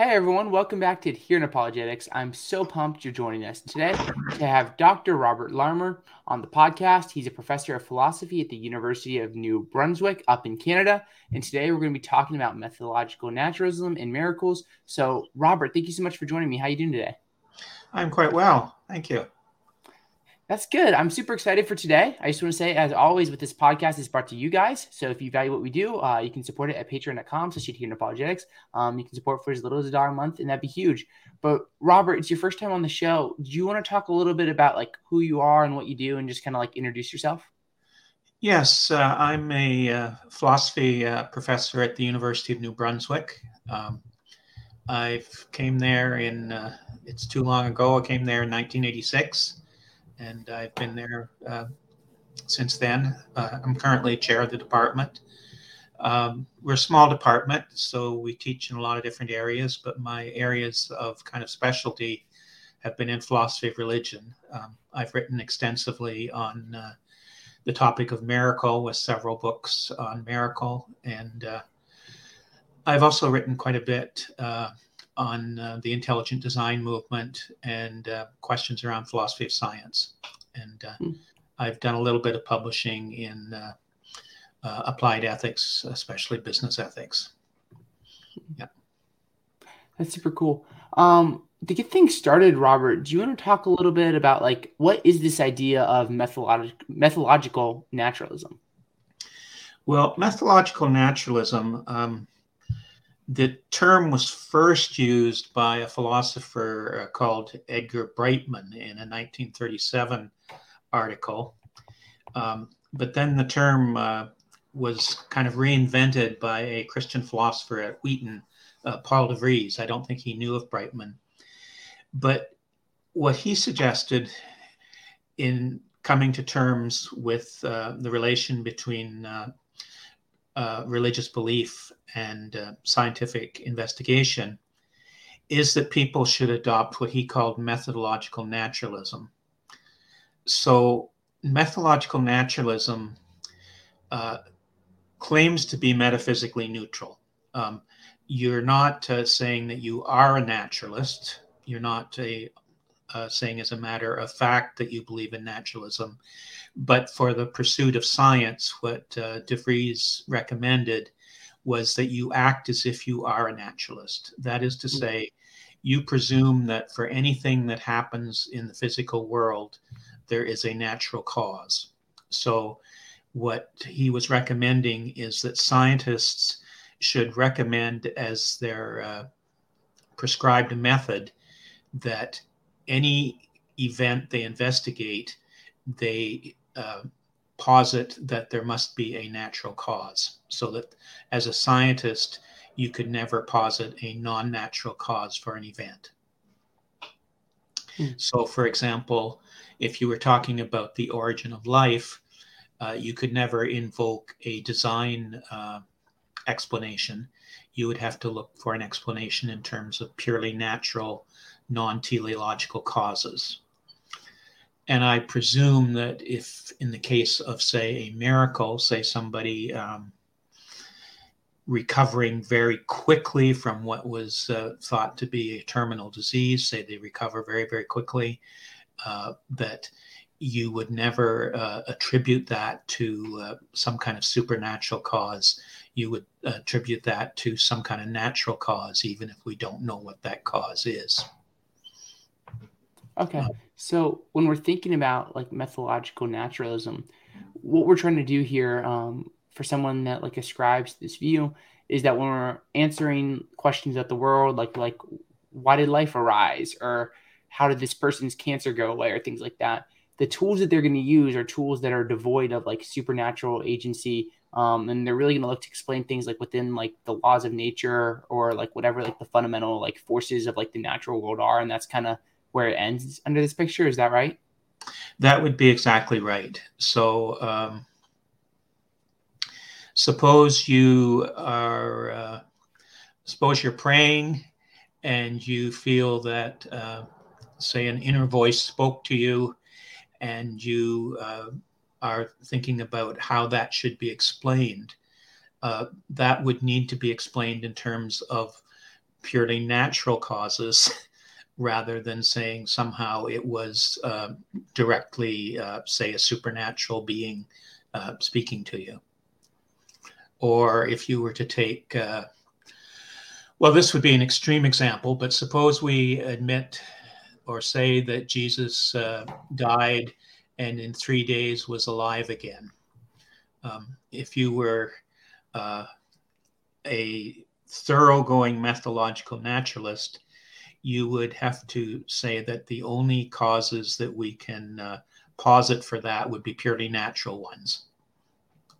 Hey everyone, welcome back to Adherent Apologetics. I'm so pumped you're joining us today to have Dr. Robert Larmer on the podcast. He's a professor of philosophy at the University of New Brunswick up in Canada. And today we're going to be talking about methodological naturalism and miracles. So, Robert, thank you so much for joining me. How are you doing today? I'm quite well. Thank you. That's good. I'm super excited for today. I just want to say, as always, with this podcast is brought to you guys. So if you value what we do, uh, you can support it at patreon.com slash adherent apologetics. Um, you can support for as little as a dollar a month, and that'd be huge. But Robert, it's your first time on the show. Do you want to talk a little bit about like who you are and what you do and just kind of like introduce yourself? Yes, uh, I'm a uh, philosophy uh, professor at the University of New Brunswick. Um, I came there in, uh, it's too long ago. I came there in 1986 and I've been there uh, since then. Uh, I'm currently chair of the department. Um, we're a small department, so we teach in a lot of different areas, but my areas of kind of specialty have been in philosophy of religion. Um, I've written extensively on uh, the topic of miracle with several books on miracle, and uh, I've also written quite a bit uh, on uh, the intelligent design movement and uh, questions around philosophy of science. And uh, mm. I've done a little bit of publishing in uh, uh, applied ethics, especially business ethics. Yeah. That's super cool. Um, to get things started, Robert, do you want to talk a little bit about like what is this idea of methodological methodological naturalism? Well, methodological naturalism um, the term was first used by a philosopher uh, called Edgar Brightman in a 1937 article. Um, but then the term uh, was kind of reinvented by a Christian philosopher at Wheaton, uh, Paul de Vries. I don't think he knew of Brightman. But what he suggested in coming to terms with uh, the relation between uh, religious belief and uh, scientific investigation is that people should adopt what he called methodological naturalism. So, methodological naturalism uh, claims to be metaphysically neutral. Um, you're not uh, saying that you are a naturalist. You're not a, uh, saying as a matter of fact that you believe in naturalism. But for the pursuit of science, what uh, De Vries recommended was that you act as if you are a naturalist. That is to hmm. say, you presume that for anything that happens in the physical world, there is a natural cause. So, what he was recommending is that scientists should recommend as their uh, prescribed method that any event they investigate, they uh, posit that there must be a natural cause, so that as a scientist, you could never posit a non natural cause for an event. Mm. So, for example, if you were talking about the origin of life, uh, you could never invoke a design uh, explanation. You would have to look for an explanation in terms of purely natural, non teleological causes. And I presume that if, in the case of, say, a miracle, say somebody um, recovering very quickly from what was uh, thought to be a terminal disease, say they recover very, very quickly, uh, that you would never uh, attribute that to uh, some kind of supernatural cause. You would attribute that to some kind of natural cause, even if we don't know what that cause is. Okay. So when we're thinking about like methodological naturalism, what we're trying to do here um, for someone that like ascribes this view is that when we're answering questions about the world, like like why did life arise or how did this person's cancer go away or things like that, the tools that they're going to use are tools that are devoid of like supernatural agency. Um, and they're really going to look to explain things like within like the laws of nature or like whatever like the fundamental like forces of like the natural world are, and that's kind of where it ends under this picture. Is that right? That would be exactly right. So, um, suppose you are, uh, suppose you're praying and you feel that, uh, say, an inner voice spoke to you and you uh, are thinking about how that should be explained. Uh, that would need to be explained in terms of purely natural causes rather than saying somehow it was uh, directly, uh, say, a supernatural being uh, speaking to you. Or if you were to take, uh, well, this would be an extreme example, but suppose we admit or say that Jesus uh, died and in three days was alive again. Um, if you were uh, a thoroughgoing methodological naturalist, you would have to say that the only causes that we can uh, posit for that would be purely natural ones.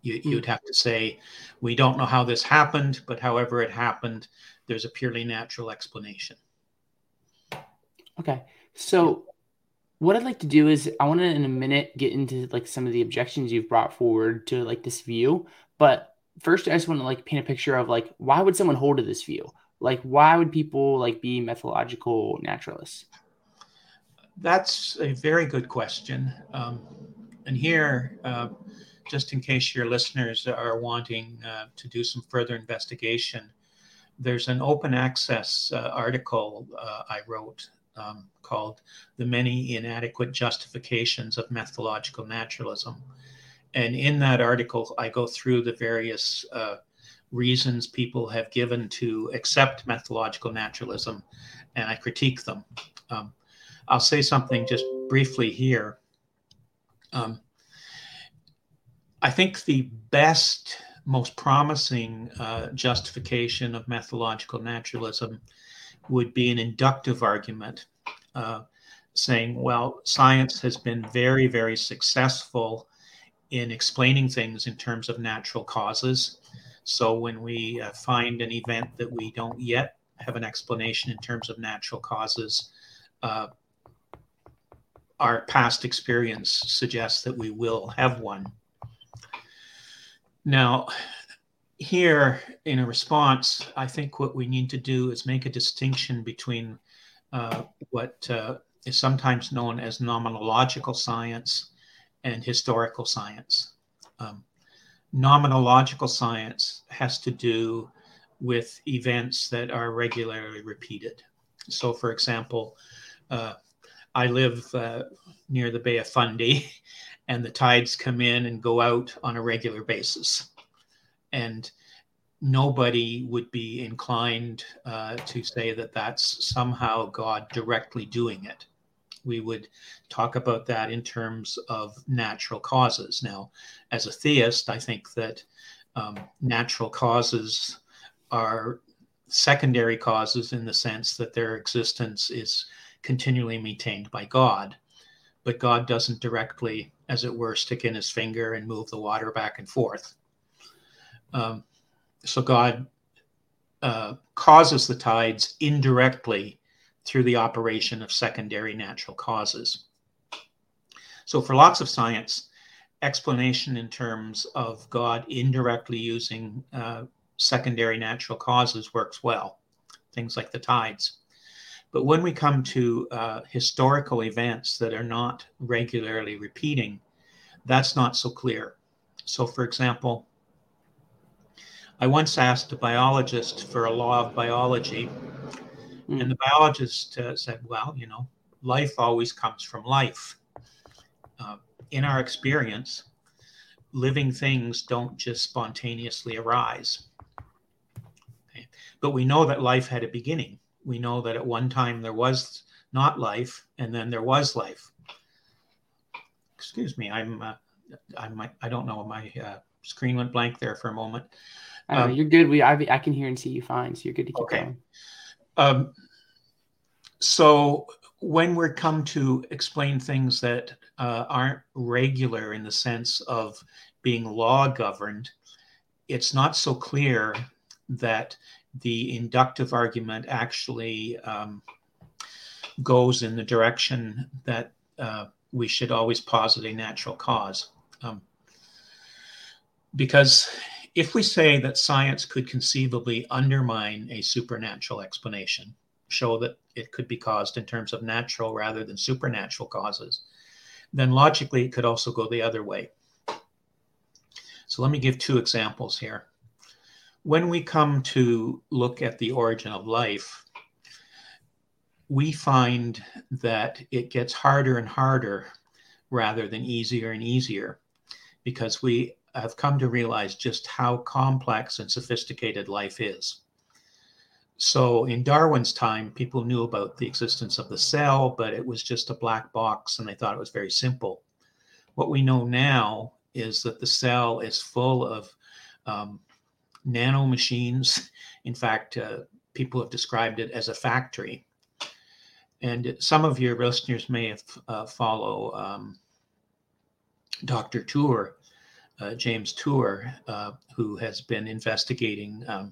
You, hmm. You'd have to say, we don't know how this happened, but however it happened, there's a purely natural explanation. Okay. So, what I'd like to do is I want to in a minute get into like some of the objections you've brought forward to like this view, but first I just want to like paint a picture of like why would someone hold to this view? Like why would people like be methodological naturalists? That's a very good question. Um, and here, uh, just in case your listeners are wanting uh, to do some further investigation, there's an open access uh, article uh, I wrote um, called The Many Inadequate Justifications of Methodological Naturalism. And in that article, I go through the various uh, reasons people have given to accept methodological naturalism and I critique them. Um, I'll say something just briefly here. Um, I think the best, most promising uh, justification of methodological naturalism would be an inductive argument uh, saying, well, science has been very, very successful in explaining things in terms of natural causes. So when we uh, find an event that we don't yet have an explanation in terms of natural causes, uh, our past experience suggests that we will have one. Now, here in a response, I think what we need to do is make a distinction between uh, what uh, is sometimes known as nomological science and historical science. Um, nomological science has to do with events that are regularly repeated. So, for example, uh, I live uh, near the Bay of Fundy, and the tides come in and go out on a regular basis. And nobody would be inclined uh, to say that that's somehow God directly doing it we would talk about that in terms of natural causes. Now, as a theist, I think that um, natural causes are secondary causes in the sense that their existence is continually maintained by God. But God doesn't directly, as it were, stick in his finger and move the water back and forth. Um, so God uh, causes the tides indirectly through the operation of secondary natural causes. So, for lots of science, explanation in terms of God indirectly using uh, secondary natural causes works well, things like the tides. But when we come to uh, historical events that are not regularly repeating, that's not so clear. So, for example, I once asked a biologist for a law of biology Mm. And the biologist uh, said, well, you know, life always comes from life. Uh, in our experience, living things don't just spontaneously arise. Okay? But we know that life had a beginning. We know that at one time there was not life, and then there was life. Excuse me, I'm, uh, I'm, I don't know, my uh, screen went blank there for a moment. Um, you're good. We, I, I can hear and see you fine, so you're good to keep okay. going. Um, so when we come to explain things that uh, aren't regular in the sense of being law governed, it's not so clear that the inductive argument actually um, goes in the direction that uh, we should always posit a natural cause. Um, because if we say that science could conceivably undermine a supernatural explanation, show that it could be caused in terms of natural rather than supernatural causes, then logically it could also go the other way. So let me give two examples here. when we come to look at the origin of life, we find that it gets harder and harder rather than easier and easier because we have come to realize just how complex and sophisticated life is. So, in Darwin's time, people knew about the existence of the cell, but it was just a black box and they thought it was very simple. What we know now is that the cell is full of um, nano machines. In fact, uh, people have described it as a factory. And some of your listeners may have uh, follow um, Dr. Tour, uh, James Tour, uh, who has been investigating um,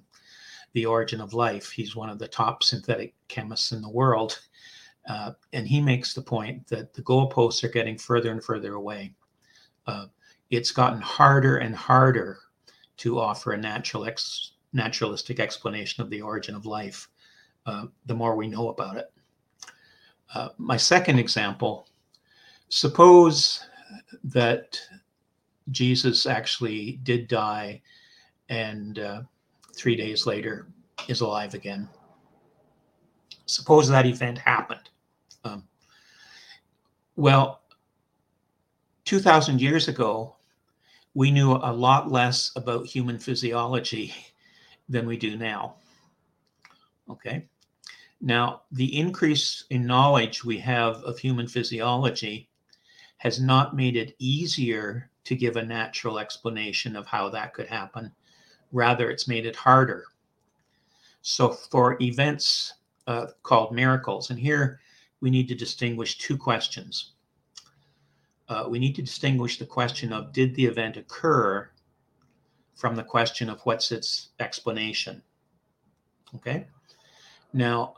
the origin of life. He's one of the top synthetic chemists in the world. Uh, and he makes the point that the goalposts are getting further and further away. Uh, it's gotten harder and harder to offer a natural ex- naturalistic explanation of the origin of life uh, the more we know about it. My second example suppose that Jesus actually did die and uh, three days later is alive again. Suppose that event happened. Um, well, 2,000 years ago, we knew a lot less about human physiology than we do now. Okay. Now, the increase in knowledge we have of human physiology has not made it easier to give a natural explanation of how that could happen. Rather, it's made it harder. So, for events uh, called miracles, and here we need to distinguish two questions uh, we need to distinguish the question of did the event occur from the question of what's its explanation. Okay. Now,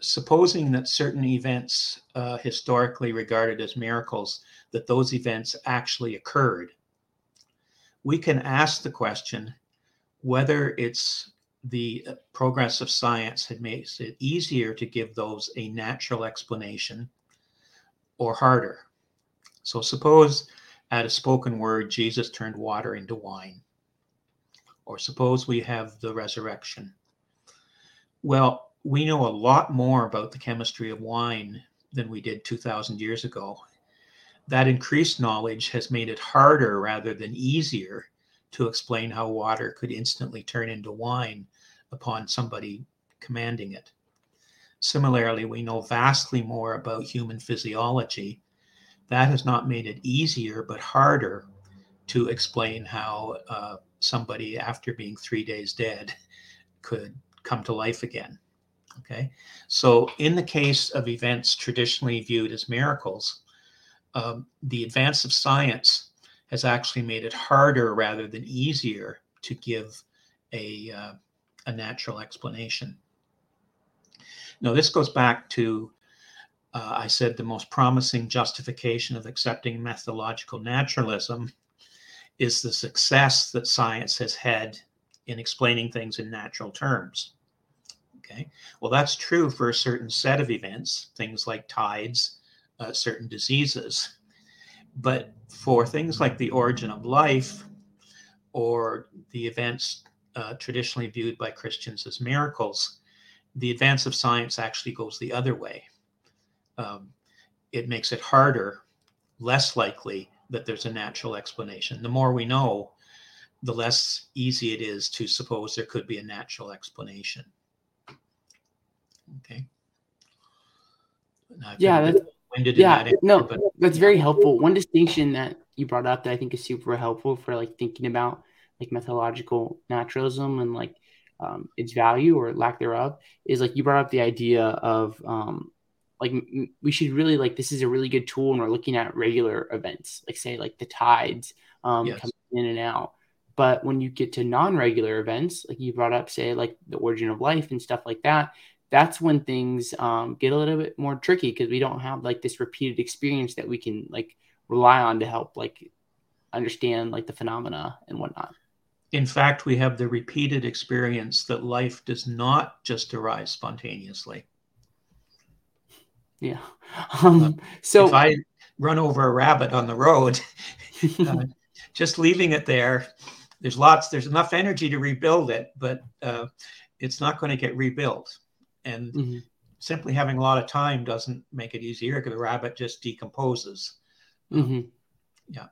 supposing that certain events uh, historically regarded as miracles, that those events actually occurred, we can ask the question whether it's the uh, progress of science had made it easier to give those a natural explanation or harder. So suppose at a spoken word, Jesus turned water into wine. Or suppose we have the resurrection. Well, we know a lot more about the chemistry of wine than we did 2,000 years ago. That increased knowledge has made it harder rather than easier to explain how water could instantly turn into wine upon somebody commanding it. Similarly, we know vastly more about human physiology that has not made it easier, but harder to explain how uh, somebody, after being three days dead, could come to life again. Okay. So, in the case of events traditionally viewed as miracles, um, the advance of science has actually made it harder rather than easier to give a, uh, a natural explanation. Now, this goes back to uh, I said the most promising justification of accepting methodological naturalism is the success that science has had in explaining things in natural terms. Okay, well, that's true for a certain set of events, things like tides, uh, certain diseases. But for things like the origin of life or the events uh, traditionally viewed by Christians as miracles, the advance of science actually goes the other way um, it makes it harder, less likely that there's a natural explanation. The more we know, the less easy it is to suppose there could be a natural explanation. Okay. yeah, that's, yeah, no, but, that's very helpful. One distinction that you brought up that I think is super helpful for like thinking about like methodological naturalism and like um, its value or lack thereof is like you brought up the idea of um, like we should really like this is a really good tool when we're looking at regular events like say like the tides um yes. coming in and out but when you get to non-regular events like you brought up say like the origin of life and stuff like that that's when things um, get a little bit more tricky because we don't have like this repeated experience that we can like rely on to help like understand like the phenomena and whatnot in fact we have the repeated experience that life does not just arise spontaneously yeah. Um, so if I run over a rabbit on the road, uh, just leaving it there there's lots, there's enough energy to rebuild it, but uh, it's not going to get rebuilt. And mm-hmm. simply having a lot of time doesn't make it easier because the rabbit just decomposes. Mm-hmm. Yeah.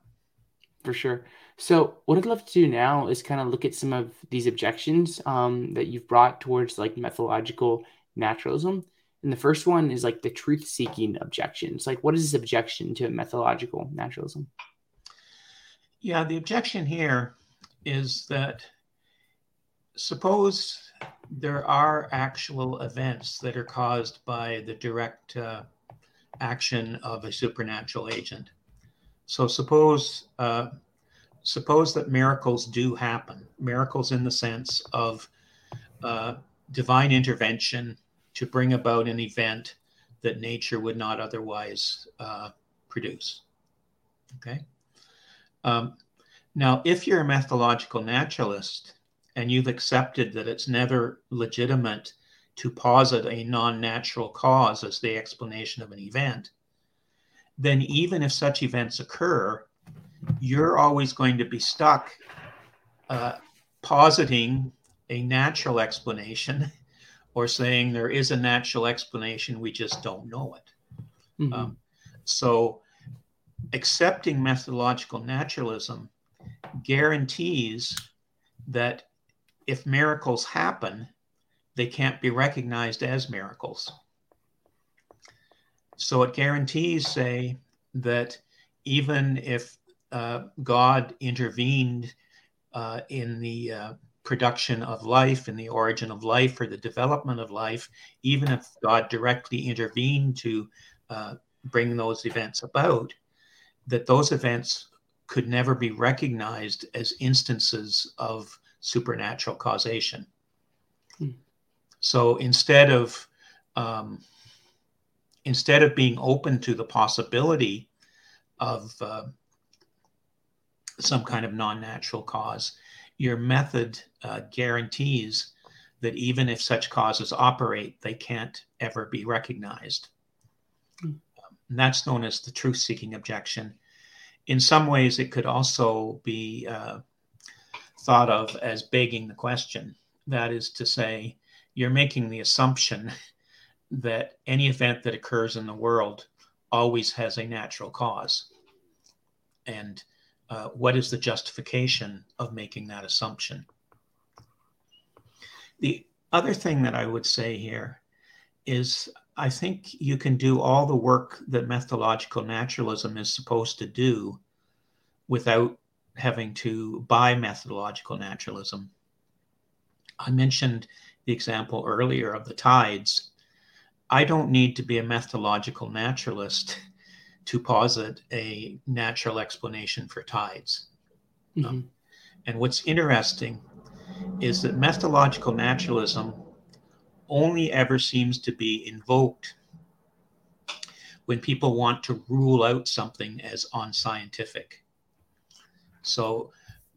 For sure. So, what I'd love to do now is kind of look at some of these objections um, that you've brought towards like methodological naturalism. And the first one is like the truth seeking objections. Like, what is this objection to methodological naturalism? Yeah, the objection here is that suppose there are actual events that are caused by the direct uh, action of a supernatural agent. So suppose uh, suppose that miracles do happen, miracles in the sense of uh, divine intervention to bring about an event that nature would not otherwise uh, produce. Okay. Um, now, if you're a methodological naturalist and you've accepted that it's never legitimate to posit a non natural cause as the explanation of an event, then even if such events occur, you're always going to be stuck uh, positing a natural explanation or saying there is a natural explanation, we just don't know it. Mm-hmm. Um, so, accepting methodological naturalism guarantees that if miracles happen, they can't be recognized as miracles. So it guarantees, say, that even if uh, God intervened uh, in the uh, production of life, in the origin of life, or the development of life, even if God directly intervened to uh, bring those events about, that those events could never be recognized as instances of supernatural causation. Hmm. So instead of um, instead of being open to the possibility of uh, some kind of non-natural cause, your method uh, guarantees that even if such causes operate, they can't ever be recognized. Mm. and that's known as the truth-seeking objection. In some ways, it could also be uh, thought of as begging the question. That is to say, you're making the assumption that any event that occurs in the world always has a natural cause. And uh, what is the justification of making that assumption? The other thing that I would say here is I think you can do all the work that methodological naturalism is supposed to do without having to buy methodological naturalism. I mentioned the example earlier of the tides. I don't need to be a methodological naturalist to posit a natural explanation for tides. Mm-hmm. Um, and what's interesting is that methodological naturalism only ever seems to be invoked when people want to rule out something as unscientific. So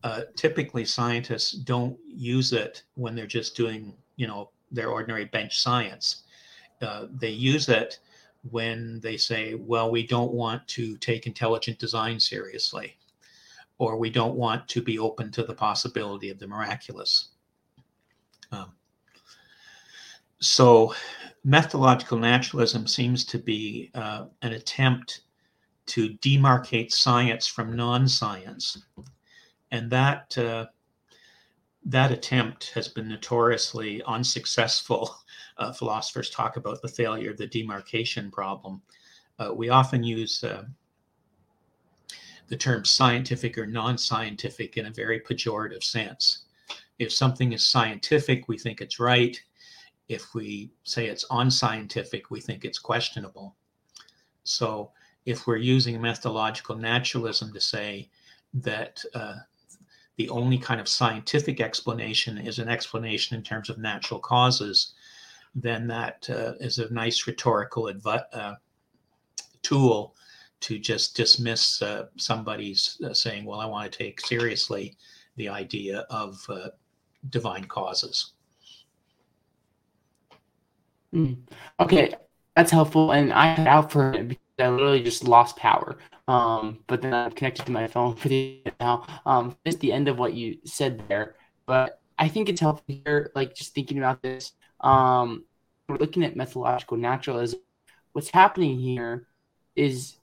uh, typically scientists don't use it when they're just doing, you know, their ordinary bench science. Uh, they use it when they say, well, we don't want to take intelligent design seriously, or we don't want to be open to the possibility of the miraculous. Um, so, methodological naturalism seems to be uh, an attempt to demarcate science from non-science, and that uh, that attempt has been notoriously unsuccessful. Uh, philosophers talk about the failure of the demarcation problem. Uh, we often use uh, the term scientific or non-scientific in a very pejorative sense. If something is scientific, we think it's right. If we say it's unscientific, we think it's questionable. So if we're using methodological naturalism to say that uh, the only kind of scientific explanation is an explanation in terms of natural causes, then that uh, is a nice rhetorical adv- uh, tool to just dismiss uh, somebody's uh, saying, well, I want to take seriously the idea of uh, divine causes. Mm. Okay, that's helpful. And I cut out for I literally just lost power. Um, but then I'm connected to my phone for the now. Um, it's the end of what you said there, but I think it's helpful here, like just thinking about this. Um, we're looking at methodological naturalism. What's happening here is,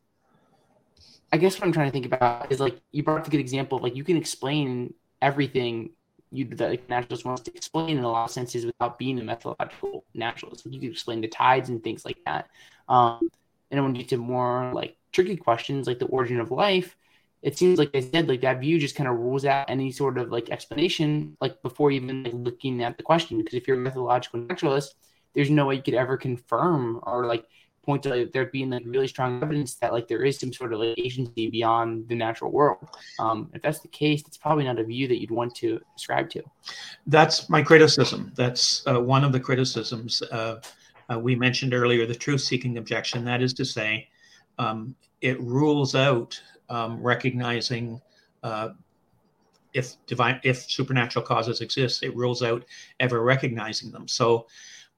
I guess what I'm trying to think about is like you brought up a good example. Like you can explain everything you the naturalist wants to explain in a lot of senses without being a methodological naturalist. You can explain the tides and things like that. Um, and when you get to more like tricky questions like the origin of life, it seems like I said, like that view just kind of rules out any sort of like explanation, like before even like, looking at the question. Because if you're a methodological naturalist, there's no way you could ever confirm or like point to like, there being like really strong evidence that like there is some sort of like agency beyond the natural world. Um, if that's the case, it's probably not a view that you'd want to ascribe to. That's my criticism. That's uh, one of the criticisms. Uh, uh, we mentioned earlier the truth-seeking objection. That is to say, um, it rules out um, recognizing uh, if divine if supernatural causes exist it rules out ever recognizing them so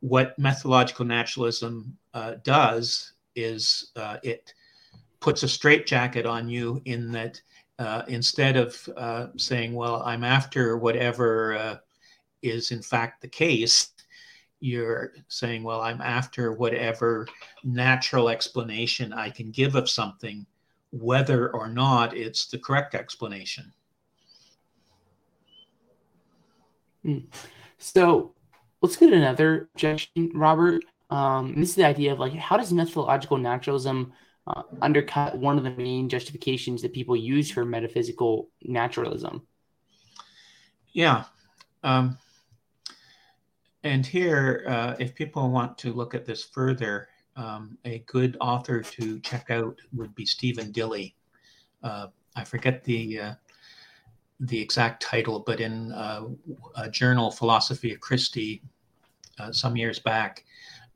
what methodological naturalism uh, does is uh, it puts a straitjacket on you in that uh, instead of uh, saying well i'm after whatever is in fact the case you're saying well i'm after whatever natural explanation i can give of something whether or not it's the correct explanation. Hmm. So let's get another objection, Robert. Um, this is the idea of like, how does methodological naturalism uh, undercut one of the main justifications that people use for metaphysical naturalism? Yeah. Um, and here, uh, if people want to look at this further, um, a good author to check out would be Stephen Dilley. Uh, I forget the uh, the exact title, but in uh, a journal, Philosophia Christi, uh, some years back,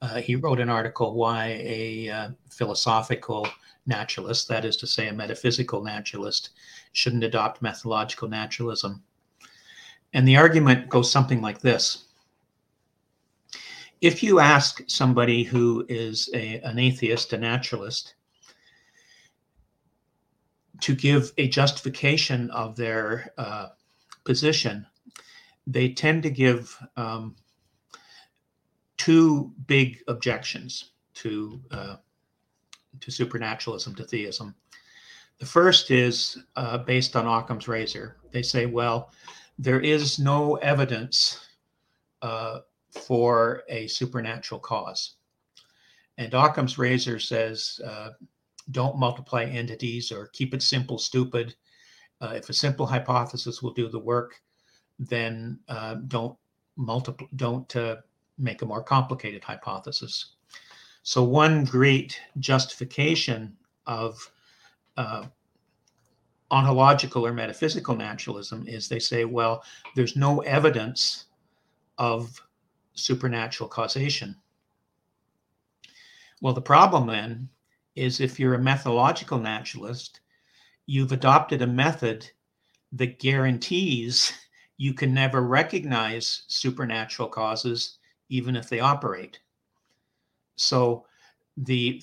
uh, he wrote an article why a philosophical naturalist, that is to say, a metaphysical naturalist, shouldn't adopt methodological naturalism. And the argument goes something like this if you ask somebody who is a, an atheist, a naturalist, to give a justification of their uh, position, they tend to give um, two big objections to uh, to supernaturalism, to theism. The first is uh, based on Occam's razor. They say, well, there is no evidence uh, for a supernatural cause. And Occam's razor says, uh, don't multiply entities or keep it simple, stupid. Uh, if a simple hypothesis will do the work, then uh, don't multiply, don't uh, make a more complicated hypothesis. So one great justification of uh, ontological or metaphysical naturalism is they say, well, there's no evidence of supernatural causation. Well, the problem then is if you're a methodological naturalist, you've adopted a method that guarantees you can never recognize supernatural causes, even if they operate. So the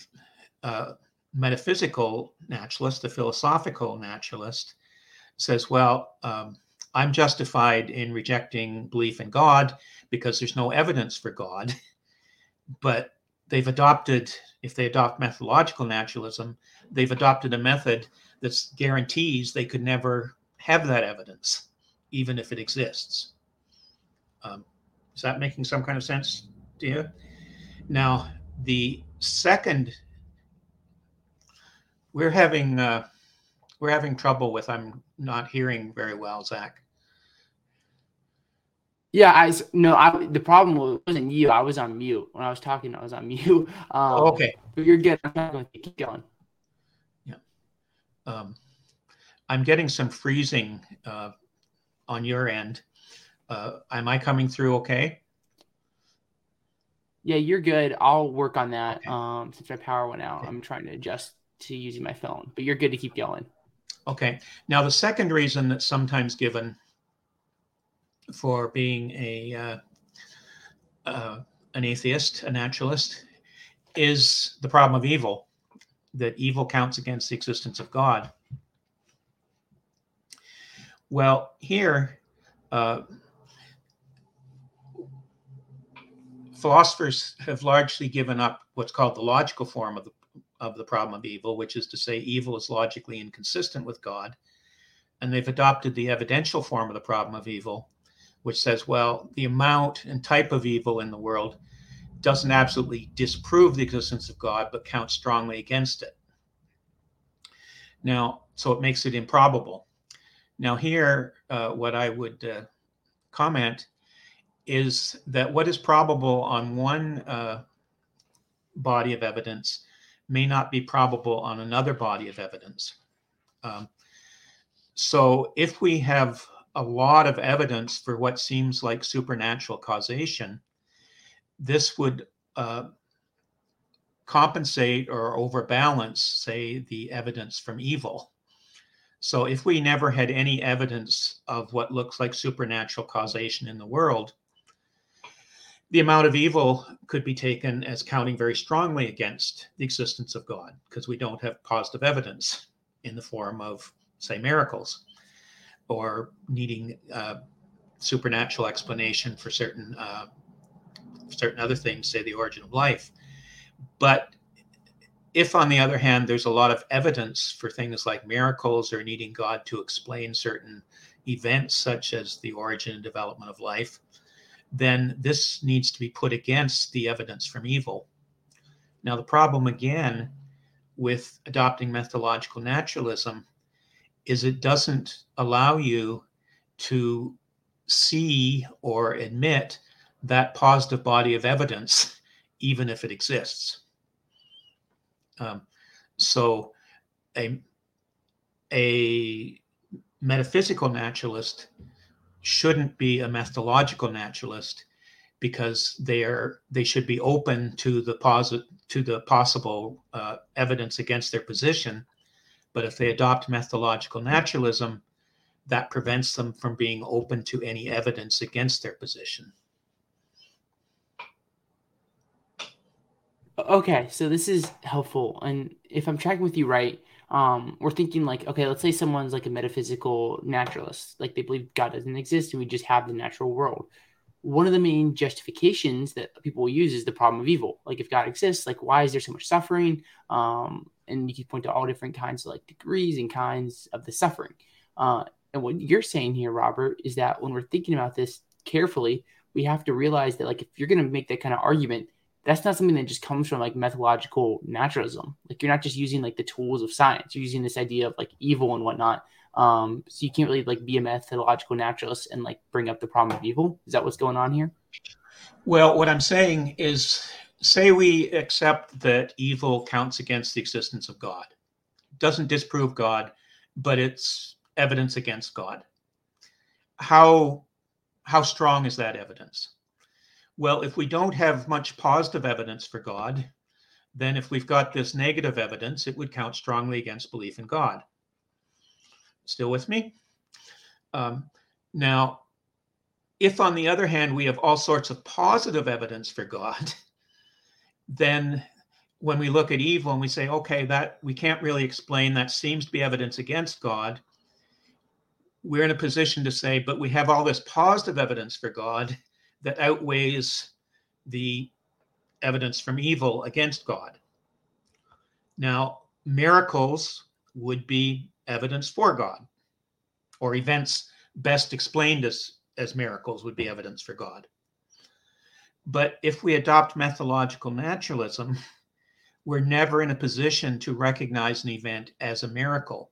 uh, metaphysical naturalist, the philosophical naturalist, says, well, um, I'm justified in rejecting belief in God because there's no evidence for God. But they've adopted, if they adopt methodological naturalism, they've adopted a method that guarantees they could never have that evidence, even if it exists. Um, is that making some kind of sense to you? Now, the second, we're having uh, we're having trouble with. I'm not hearing very well, Zach. Yeah, I no. I the problem wasn't you. I was on mute when I was talking. I was on mute. Um, oh, okay, you're good. I'm not going to keep going. Yeah, um, I'm getting some freezing uh, on your end. Uh, am I coming through okay? Yeah, you're good. I'll work on that. Okay. Um, since my power went out, okay. I'm trying to adjust to using my phone. But you're good to keep going. Okay. Now the second reason that's sometimes given for being a uh, uh, an atheist, a naturalist, is the problem of evil. that evil counts against the existence of God. Well, here, uh, philosophers have largely given up what's called the logical form of the of the problem of evil, which is to say evil is logically inconsistent with God, and they've adopted the evidential form of the problem of evil, which says, well, the amount and type of evil in the world doesn't absolutely disprove the existence of God, but counts strongly against it. Now, so it makes it improbable. Now, here, uh, what I would uh, comment is that what is probable on one uh, body of evidence may not be probable on another body of evidence. Um, so, if we have a lot of evidence for what seems like supernatural causation, this would uh, compensate or overbalance, say, the evidence from evil. So, if we never had any evidence of what looks like supernatural causation in the world, the amount of evil could be taken as counting very strongly against the existence of God because we don't have positive evidence in the form of, say, miracles or needing uh, supernatural explanation for certain uh, certain other things, say the origin of life. But if, on the other hand, there's a lot of evidence for things like miracles or needing God to explain certain events, such as the origin and development of life, then this needs to be put against the evidence from evil. Now, the problem again with adopting methodological naturalism is it doesn't allow you to see or admit that positive body of evidence, even if it exists. Um, so, a, a metaphysical naturalist shouldn't be a methodological naturalist because they are they should be open to the posit- to the possible uh, evidence against their position. But if they adopt methodological naturalism that prevents them from being open to any evidence against their position. Okay so this is helpful and if i'm tracking with you right um, we're thinking like, okay, let's say someone's like a metaphysical naturalist, like they believe God doesn't exist and we just have the natural world. One of the main justifications that people use is the problem of evil. Like, if God exists, like, why is there so much suffering? Um, and you can point to all different kinds of like degrees and kinds of the suffering. Uh, and what you're saying here, Robert, is that when we're thinking about this carefully, we have to realize that like if you're going to make that kind of argument, that's not something that just comes from like methodological naturalism. Like you're not just using like the tools of science. You're using this idea of like evil and whatnot. Um, so you can't really like be a methodological naturalist and like bring up the problem of evil. Is that what's going on here? Well, what I'm saying is, say we accept that evil counts against the existence of God, doesn't disprove God, but it's evidence against God. How how strong is that evidence? Well, if we don't have much positive evidence for God, then if we've got this negative evidence, it would count strongly against belief in God. Still with me? Um, now, if on the other hand, we have all sorts of positive evidence for God, then when we look at evil and we say, okay, that we can't really explain, that seems to be evidence against God, we're in a position to say, but we have all this positive evidence for God that outweighs the evidence from evil against God. Now, miracles would be evidence for God, or events best explained as, as miracles would be evidence for God. But if we adopt methodological naturalism, we're never in a position to recognize an event as a miracle.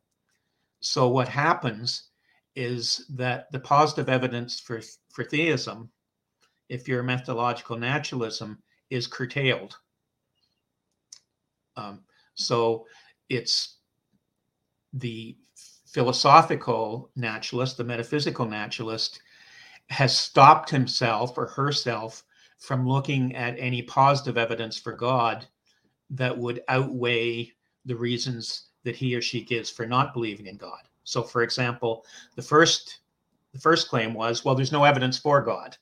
So, what happens is that the positive evidence for, for theism if your methodological naturalism is curtailed. Um, so it's the philosophical naturalist, the metaphysical naturalist, has stopped himself or herself from looking at any positive evidence for God that would outweigh the reasons that he or she gives for not believing in God. So, for example, the first the first claim was, well, there's no evidence for God.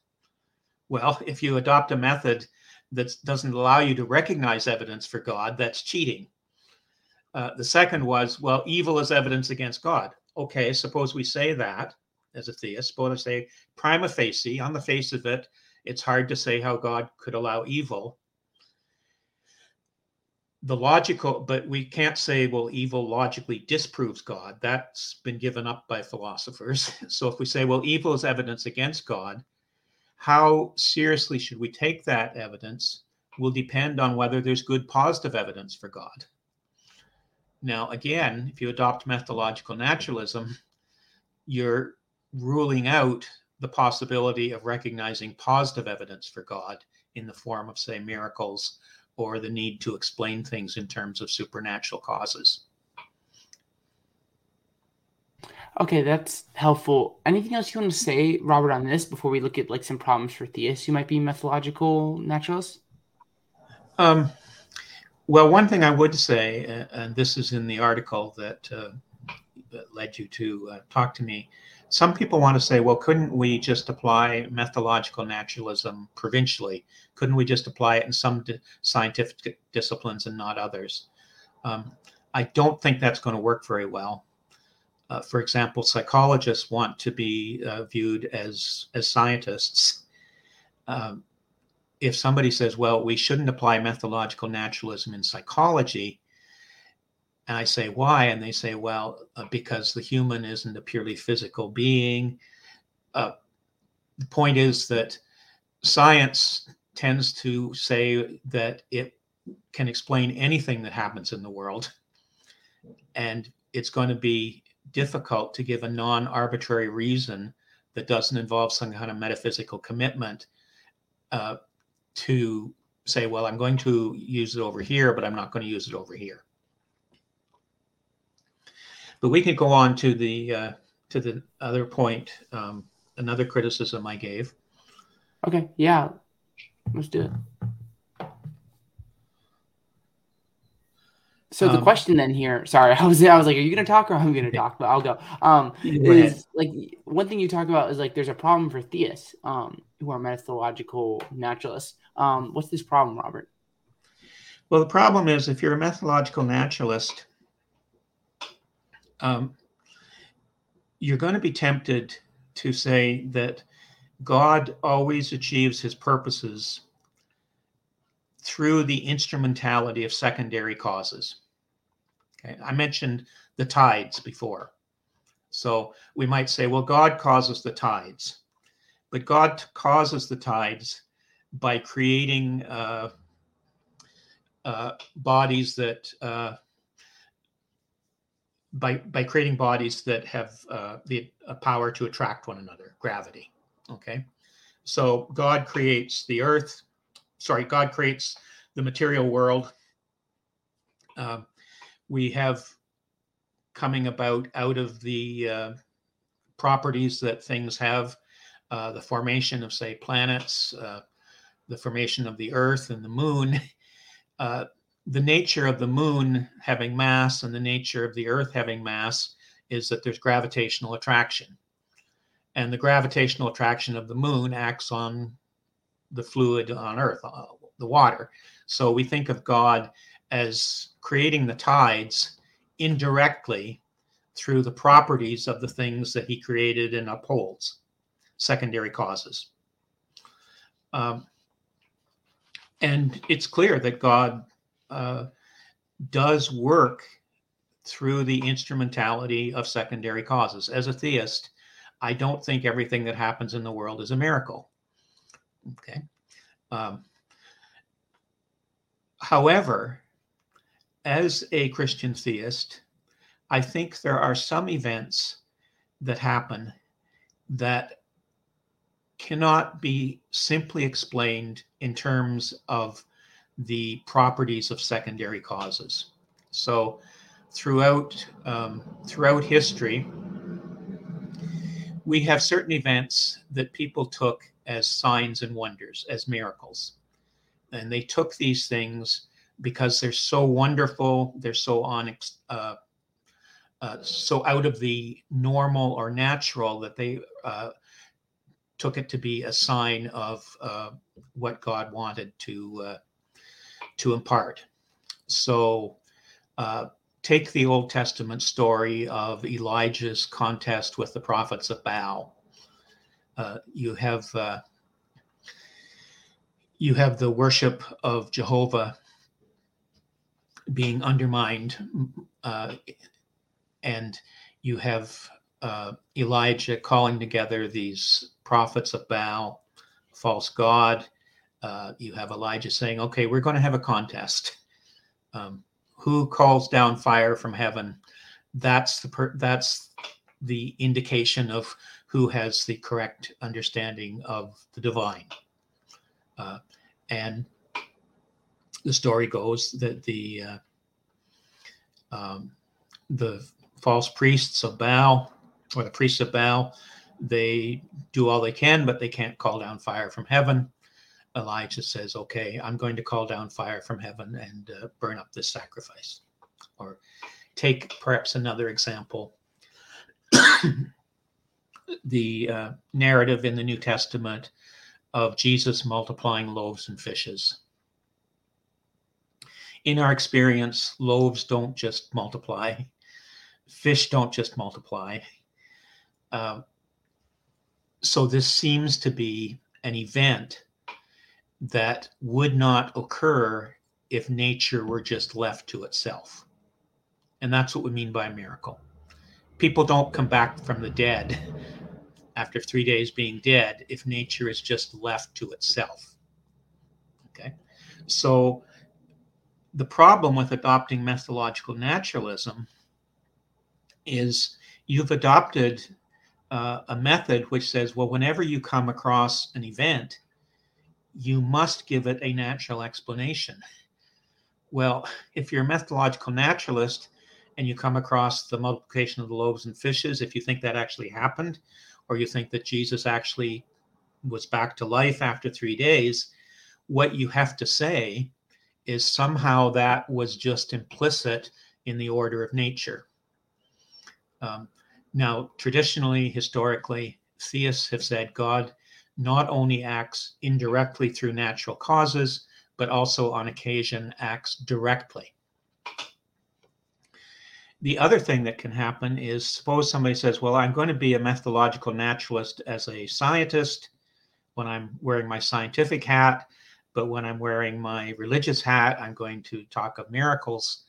Well, if you adopt a method that doesn't allow you to recognize evidence for God, that's cheating. Uh, the second was, well, evil is evidence against God. Okay, suppose we say that as a theist. Suppose I say prima facie, on the face of it, it's hard to say how God could allow evil. The logical, but we can't say, well, evil logically disproves God. That's been given up by philosophers. So if we say, well, evil is evidence against God, how seriously should we take that evidence will depend on whether there's good positive evidence for God. Now, again, if you adopt methodological naturalism, you're ruling out the possibility of recognizing positive evidence for God in the form of, say, miracles or the need to explain things in terms of supernatural causes. Okay, that's helpful. Anything else you want to say, Robert, on this before we look at like some problems for theists who might be methodological naturalists? Um, well, one thing I would say, and this is in the article that, uh, that led you to uh, talk to me, some people want to say, well, couldn't we just apply methodological naturalism provincially? Couldn't we just apply it in some di- scientific disciplines and not others? Um, I don't think that's going to work very well. Uh, for example, psychologists want to be uh, viewed as as scientists. Um, if somebody says, "Well, we shouldn't apply methodological naturalism in psychology," And I say, why? And they say, well, uh, because the human isn't a purely physical being. Uh, the point is that science tends to say that it can explain anything that happens in the world. And it's going to be difficult to give a non arbitrary reason that doesn't involve some kind of metaphysical commitment uh, to say, well, I'm going to use it over here, but I'm not going to use it over here. But we could go on to the uh, to the other point, um, another criticism I gave. Okay, yeah, let's do it. So the um, question then here, sorry, I was I was like, are you going to talk or I'm going to talk? But I'll go. Um, go is like one thing you talk about is like there's a problem for theists um, who are methodological naturalists. Um, what's this problem, Robert? Well, the problem is if you're a methodological naturalist, um, you're going to be tempted to say that God always achieves his purposes through the instrumentality of secondary causes. Okay, I mentioned the tides before. So we might say, well, God causes the tides, but God causes the tides by creating uh, uh, bodies that uh, by by creating bodies that have uh, the power to attract one another, gravity. Okay, so God creates the earth. Sorry, God creates the material world. Uh, we have coming about out of the uh, properties that things have, uh, the formation of say planets, uh, the formation of the Earth and the Moon. Uh, the nature of the moon having mass and the nature of the earth having mass is that there's gravitational attraction. And the gravitational attraction of the moon acts on the fluid on earth, uh, the water. So we think of God as creating the tides indirectly through the properties of the things that he created and upholds, secondary causes. Um, and it's clear that God uh, does work through the instrumentality of secondary causes. As a theist, I don't think everything that happens in the world is a miracle. Okay. Um, however, as a Christian theist, I think there are some events that happen that cannot be simply explained in terms of the properties of secondary causes. So throughout um, throughout history, we have certain events that people took as signs and wonders, as miracles, and they took these things because they're so wonderful, they're so on. Uh, uh, so out of the normal or natural that they uh, took it to be a sign of uh, what God wanted to uh, to impart. So, uh, take the Old Testament story of Elijah's contest with the prophets of Baal. You have you have the worship of Jehovah being undermined, uh, and you have uh, Elijah calling together these prophets of Baal, false god. Uh, you have Elijah saying, "Okay, we're going to have a contest. Um, who calls down fire from heaven? That's the per- that's the indication of who has the correct understanding of the divine." Uh, and the story goes that the uh, um, the false priests of Baal or the priests of Baal, they do all they can, but they can't call down fire from heaven. Elijah says, Okay, I'm going to call down fire from heaven and uh, burn up this sacrifice. Or take perhaps another example the uh, narrative in the New Testament of Jesus multiplying loaves and fishes. In our experience, loaves don't just multiply, fish don't just multiply. Uh, so this seems to be an event that would not occur if nature were just left to itself. And that's what we mean by a miracle. People don't come back from the dead after three days being dead if nature is just left to itself. Okay. So the problem with adopting methodological naturalism is you've adopted uh, a method which says, well, whenever you come across an event, you must give it a natural explanation. Well, if you're a methodological naturalist and you come across the multiplication of the loaves and fishes, if you think that actually happened, or you think that Jesus actually was back to life after three days, what you have to say is somehow that was just implicit in the order of nature. Um, now, traditionally, historically, theists have said God not only acts indirectly through natural causes, but also on occasion acts directly. The other thing that can happen is suppose somebody says, Well, I'm going to be a methodological naturalist as a scientist when I'm wearing my scientific hat, but when I'm wearing my religious hat, I'm going to talk of miracles.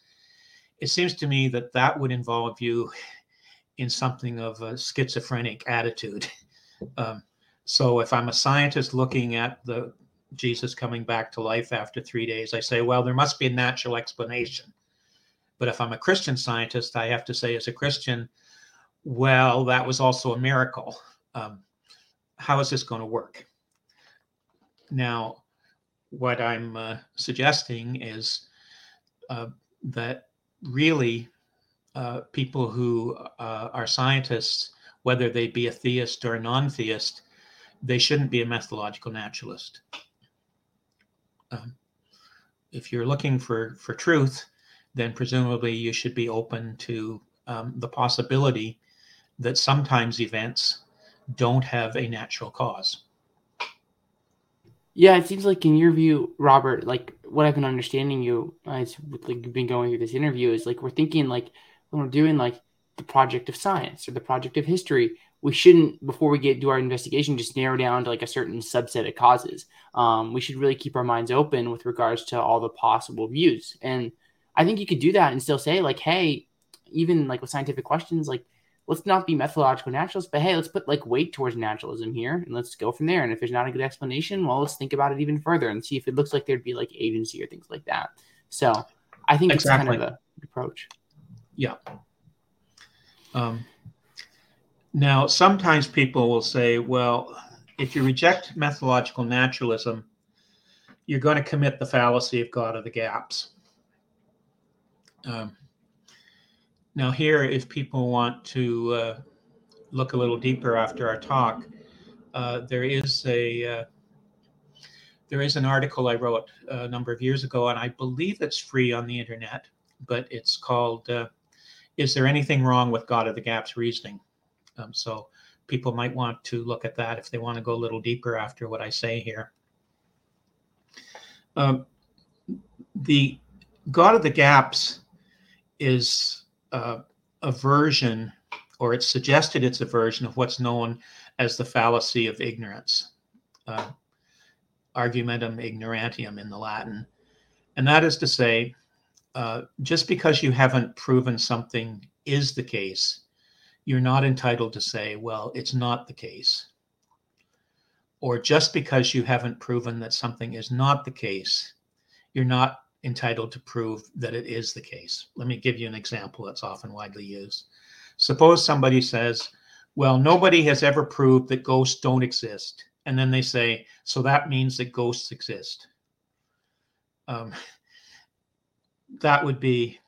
It seems to me that that would involve you in something of a schizophrenic attitude. Um, so if I'm a scientist looking at the Jesus coming back to life after three days, I say, well, there must be a natural explanation. But if I'm a Christian scientist, I have to say, as a Christian, well, that was also a miracle. Um, how is this going to work? Now, what I'm uh, suggesting is uh, that really uh, people who uh, are scientists, whether they be a theist or a non theist, they shouldn't be a methodological naturalist. Um, if you're looking for, for truth, then presumably you should be open to um, the possibility that sometimes events don't have a natural cause. Yeah, it seems like in your view, Robert, like what I've been understanding you as like you've been going through this interview is like we're thinking like when we're doing like the project of science or the project of history, we shouldn't before we get do our investigation just narrow down to like a certain subset of causes. Um, we should really keep our minds open with regards to all the possible views. And I think you could do that and still say like, hey, even like with scientific questions, like let's not be methodological naturalists, but hey, let's put like weight towards naturalism here and let's go from there. And if there's not a good explanation, well, let's think about it even further and see if it looks like there'd be like agency or things like that. So I think exactly. it's kind of a approach. Yeah. Um, now, sometimes people will say, well, if you reject methodological naturalism, you're going to commit the fallacy of God of the gaps. Um, now, here, if people want to uh, look a little deeper after our talk, uh, there is a uh, there is an article I wrote a number of years ago, and I believe it's free on the internet. But it's called uh, is there anything wrong with God of the Gaps reasoning? Um, so people might want to look at that if they want to go a little deeper after what I say here. Um, the God of the Gaps is uh, a version, or it's suggested it's a version of what's known as the fallacy of ignorance, uh, argumentum ignorantium in the Latin. And that is to say, uh, just because you haven't proven something is the case, you're not entitled to say, well, it's not the case. Or just because you haven't proven that something is not the case, you're not entitled to prove that it is the case. Let me give you an example that's often widely used. Suppose somebody says, well, nobody has ever proved that ghosts don't exist. And then they say, so that means that ghosts exist. Um, that would be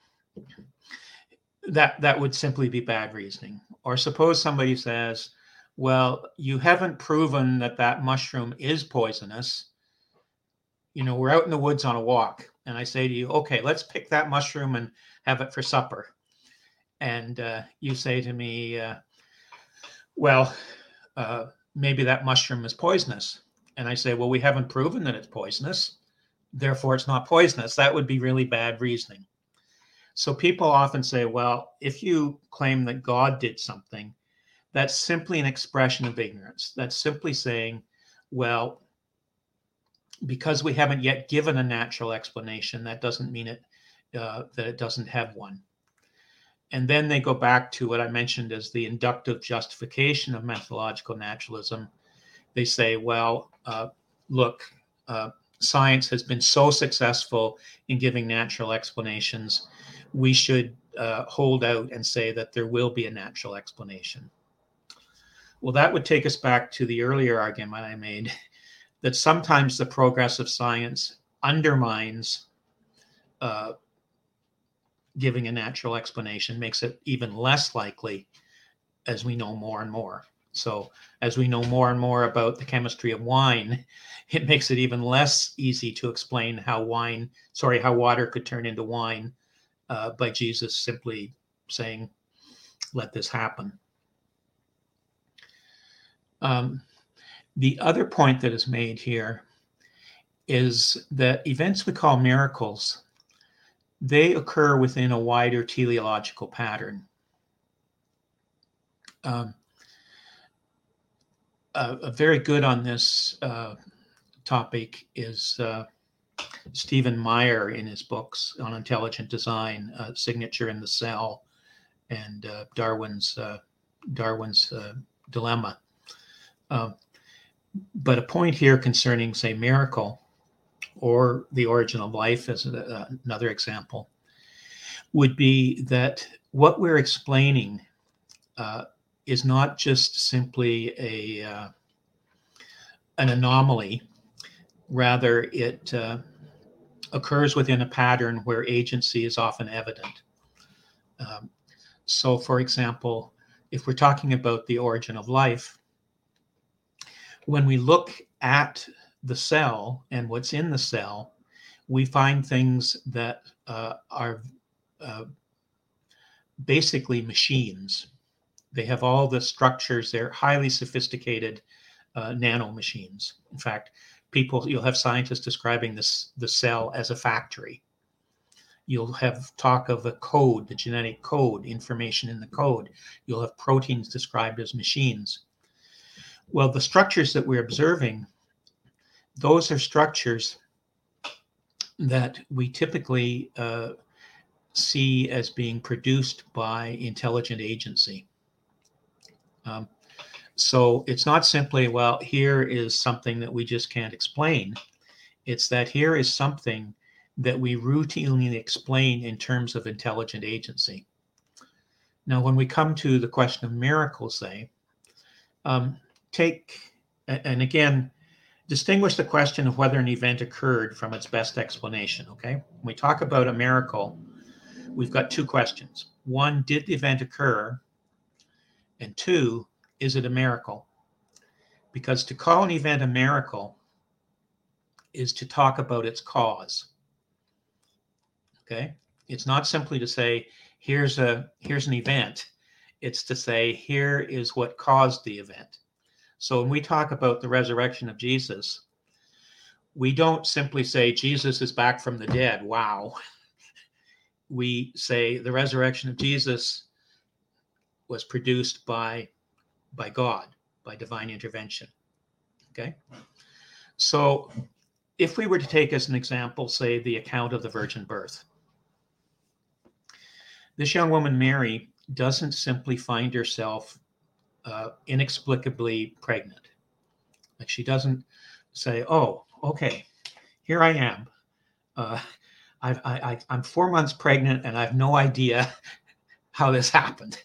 that that would simply be bad reasoning or suppose somebody says well you haven't proven that that mushroom is poisonous you know we're out in the woods on a walk and I say to you, okay, let's pick that mushroom and have it for supper. And uh, you say to me, uh, well, uh, maybe that mushroom is poisonous. And I say, well, we haven't proven that it's poisonous. Therefore, it's not poisonous. That would be really bad reasoning. So people often say, well, if you claim that God did something, that's simply an expression of ignorance. That's simply saying, well, because we haven't yet given a natural explanation, that doesn't mean it uh, that it doesn't have one. And then they go back to what I mentioned as the inductive justification of methodological naturalism. They say, well, uh, look, uh, science has been so successful in giving natural explanations, we should uh, hold out and say that there will be a natural explanation. Well, that would take us back to the earlier argument I made that sometimes the progress of science undermines uh, giving a natural explanation, makes it even less likely as we know more and more. So, as we know more and more about the chemistry of wine, it makes it even less easy to explain how wine, sorry, how water could turn into wine uh, by Jesus simply saying, let this happen. Um, the other point that is made here is that events we call miracles, they occur within a wider teleological pattern. Um, a very good on this uh, topic is uh, Stephen Meyer in his books on intelligent design, uh, Signature in the Cell, and uh, Darwin's uh, Darwin's uh, Dilemma. But a point here concerning, say, miracle or the origin of life, as a, another example, would be that what we're explaining uh, is not just simply a uh, an anomaly. Rather, it uh, occurs within a pattern where agency is often evident. Um, so, for example, if we're talking about the origin of life, when we look at the cell and what's in the cell, we find things that uh, are uh, basically machines. They have all the structures, they're highly sophisticated uh, nano machines. In fact, people, you'll have scientists describing this the cell as a factory. You'll have talk of a code, the genetic code, information in the code. You'll have proteins described as machines. Well, the structures that we're observing, those are structures that we typically uh, see as being produced by intelligent agency. Um, so it's not simply, well, here is something that we just can't explain. It's that here is something that we routinely explain in terms of intelligent agency. Now, when we come to the question of miracles, say, um, take, and again, distinguish the question of whether an event occurred from its best explanation. Okay. When we talk about a miracle, we've got two questions. One, did the event occur? And two, is it a miracle? Because to call an event a miracle is to talk about its cause. Okay. It's not simply to say, here's a here's an event. It's to say, here is what caused the event. So when we talk about the resurrection of Jesus, we don't simply say Jesus is back from the dead. Wow. we say the resurrection of Jesus was produced by by God, by divine intervention. Okay? So if we were to take as an example, say, the account of the virgin birth, this young woman, Mary, doesn't simply find herself uh, inexplicably pregnant. Like she doesn't say, oh, okay, here I am. Uh, I, am four months pregnant and I have no idea how this happened.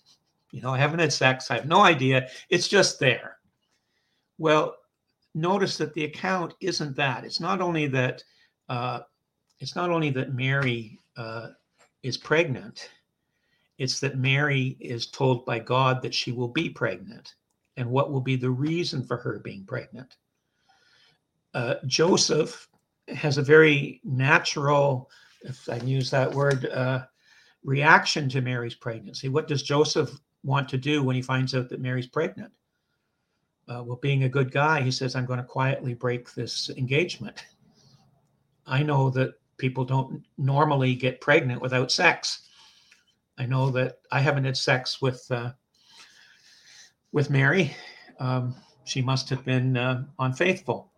You know, I haven't had sex. I have no idea. It's just there. Well, notice that the account isn't that. It's not only that uh, it's not only that Mary uh, is pregnant. It's that Mary is told by God that she will be pregnant, and what will be the reason for her being pregnant. Uh, Joseph has a very natural, if I can use that word, uh, reaction to Mary's pregnancy. What does Joseph want to do when he finds out that Mary's pregnant? Uh, well, being a good guy, he says, I'm going to quietly break this engagement. I know that people don't normally get pregnant without sex. I know that I haven't had sex with uh, with Mary. Um, she must have been uh, unfaithful.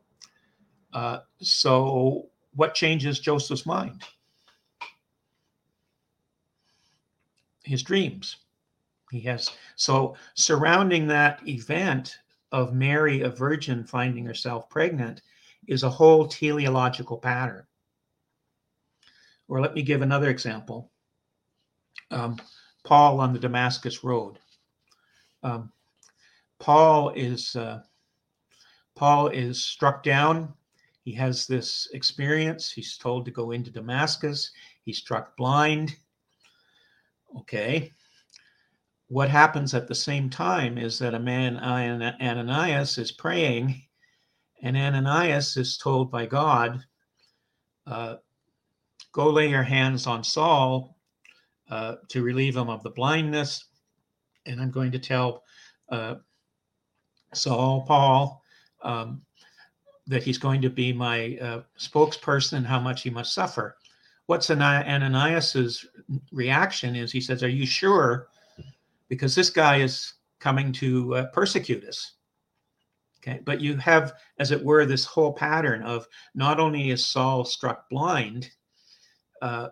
Uh, so, what changes Joseph's mind? His dreams. He has so surrounding that event of Mary, a virgin, finding herself pregnant is a whole teleological pattern. Or let me give another example. Um, Paul on the Damascus Road. Um, Paul is uh, Paul is struck down. He has this experience. He's told to go into Damascus. He's struck blind. Okay, what happens at the same time is that a man, Ananias, is praying, and Ananias is told by God, uh, Go lay your hands on Saul uh, to relieve him of the blindness. And I'm going to tell uh, Saul, Paul, um, that he's going to be my uh, spokesperson how much he must suffer. What's Ananias's reaction is he says, Are you sure because this guy is coming to uh, persecute us. Okay, but you have, as it were, this whole pattern of not only is Saul struck blind, uh,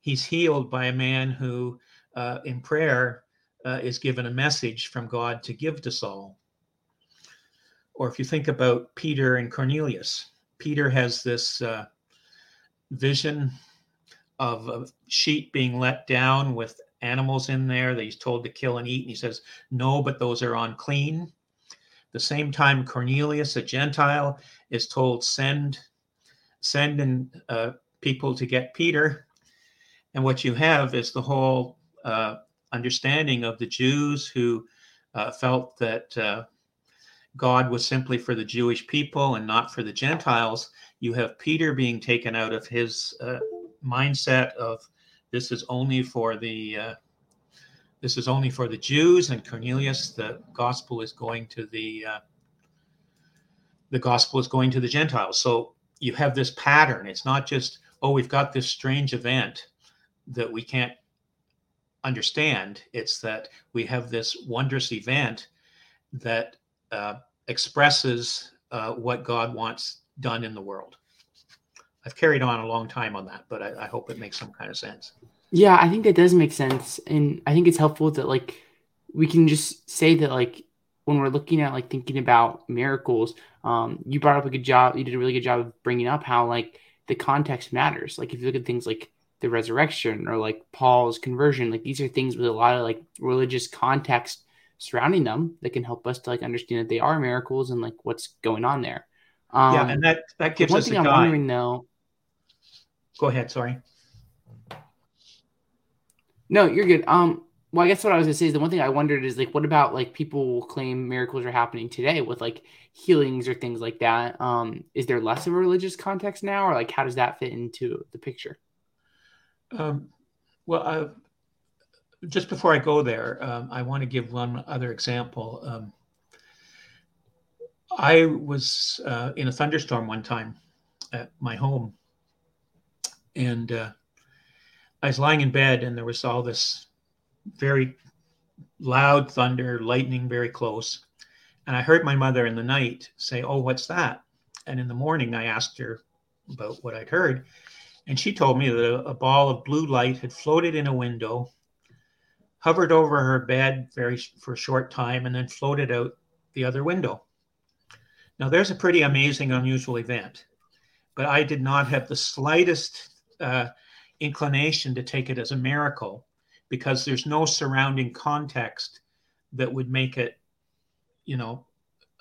he's healed by a man who, uh, in prayer, uh, is given a message from God to give to Saul. Or if you think about Peter and Cornelius, Peter has this uh, vision of a sheet being let down with animals in there that he's told to kill and eat. And he says, No, but those are unclean. The same time, Cornelius, a Gentile, is told, Send, send in uh, people to get Peter. And what you have is the whole uh, understanding of the Jews who uh, felt that uh, God was simply for the Jewish people and not for the Gentiles. You have Peter being taken out of his uh, mindset of this is only for the uh, this is only for the Jews, and Cornelius, the gospel is going to the uh, the gospel is going to the Gentiles. So you have this pattern. It's not just oh, we've got this strange event that we can't understand. It's that we have this wondrous event that uh, expresses uh, what God wants done in the world. I've carried on a long time on that, but I, I hope it makes some kind of sense. Yeah, I think that does make sense, and I think it's helpful that like we can just say that like when we're looking at like thinking about miracles, um, you brought up a good job. You did a really good job of bringing up how like the context matters. Like if you look at things like the resurrection or like Paul's conversion, like these are things with a lot of like religious context surrounding them that can help us to like understand that they are miracles and like what's going on there. Um, yeah, and that that gives one us thing I'm guide. wondering though. Go ahead. Sorry. No, you're good. Um, well, I guess what I was gonna say is the one thing I wondered is like, what about like people will claim miracles are happening today with like healings or things like that? Um, is there less of a religious context now, or like how does that fit into the picture? Um, well, just before I go there, um, I want to give one other example. Um, I was uh, in a thunderstorm one time at my home, and uh, I was lying in bed and there was all this very loud thunder, lightning very close. And I heard my mother in the night say, Oh, what's that? And in the morning, I asked her about what I'd heard. And she told me that a, ball of blue light had floated in a window, hovered over her bed very for a short time, and then floated out the other window. Now, there's a pretty amazing, unusual event, but I did not have the slightest uh, inclination to take it as a miracle because there's no surrounding context that would make it, you know,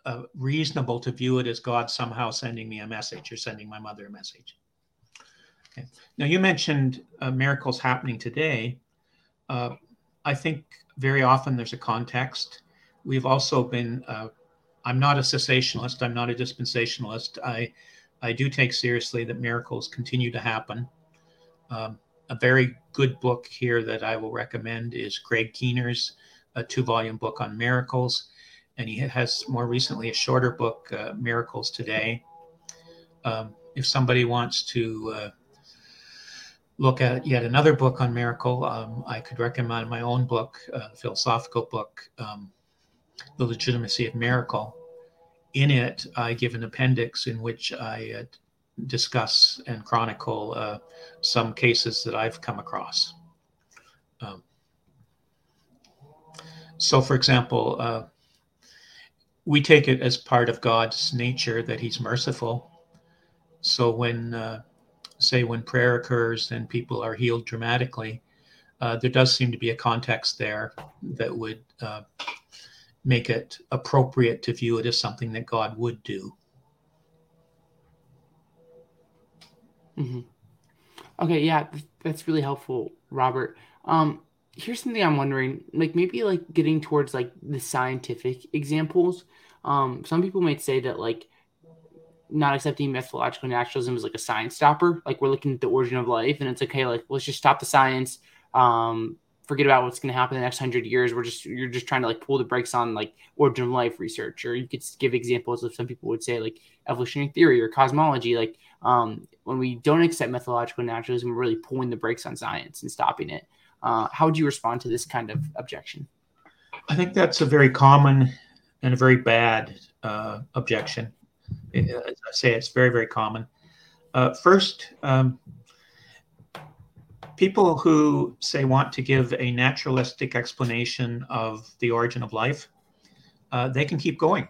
uh, reasonable to view it as God somehow sending me a message or sending my mother a message. Okay. Now, you mentioned uh, miracles happening today. Uh, I think very often there's a context. We've also been, uh, I'm not a cessationalist, I'm not a dispensationalist. I, I do take seriously that miracles continue to happen. Um, a very good book here that I will recommend is Craig Keener's a two volume book on miracles. And he has more recently a shorter book, uh, Miracles Today. Um, if somebody wants to uh, look at yet another book on miracle, um, I could recommend my own book, uh, philosophical book, um, The Legitimacy of Miracle. In it, I give an appendix in which I uh, discuss and chronicle uh, some cases that I've come across. Um, so, for example, uh, we take it as part of God's nature that He's merciful. So, when, uh, say, when prayer occurs and people are healed dramatically, uh, there does seem to be a context there that would uh, make it appropriate to view it as something that God would do. Mm-hmm. Okay, yeah, that's really helpful, Robert. Um, here's something I'm wondering, like maybe like getting towards like the scientific examples. Um, some people might say that like not accepting methodological naturalism is like a science stopper. Like we're looking at the origin of life, and it's okay. Like let's just stop the science. Um, forget about what's going to happen in the next hundred years. We're just you're just trying to like pull the brakes on like origin of life research, or you could give examples of some people would say like evolutionary theory or cosmology. Like um, when we don't accept methodological naturalism, we're really pulling the brakes on science and stopping it. Uh, how would you respond to this kind of objection? I think that's a very common and a very bad uh, objection. As I say, it's very, very common. Uh, first, um, people who say want to give a naturalistic explanation of the origin of life, uh, they can keep going.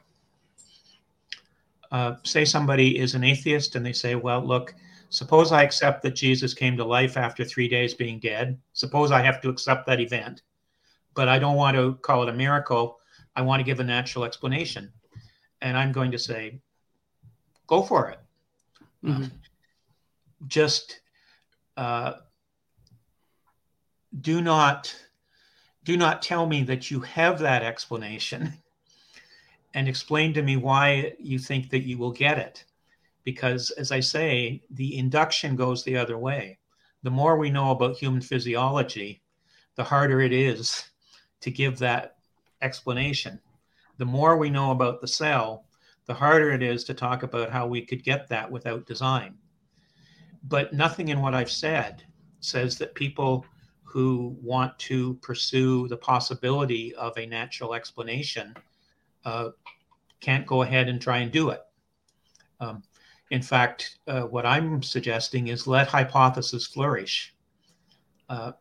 Uh, say somebody is an atheist and they say, well, look, suppose I accept that Jesus came to life after three days being dead. Suppose I have to accept that event, but I don't want to call it a miracle. I want to give a natural explanation. And I'm going to say, go for it. Mm-hmm. Uh, just uh, do not do not tell me that you have that explanation and explain to me why you think that you will get it because as i say the induction goes the other way the more we know about human physiology the harder it is to give that explanation the more we know about the cell the harder it is to talk about how we could get that without design but nothing in what i've said says that people who want to pursue the possibility of a natural explanation uh, can't go ahead and try and do it. Um, in fact, uh, what I'm suggesting is let hypothesis flourish. Uh,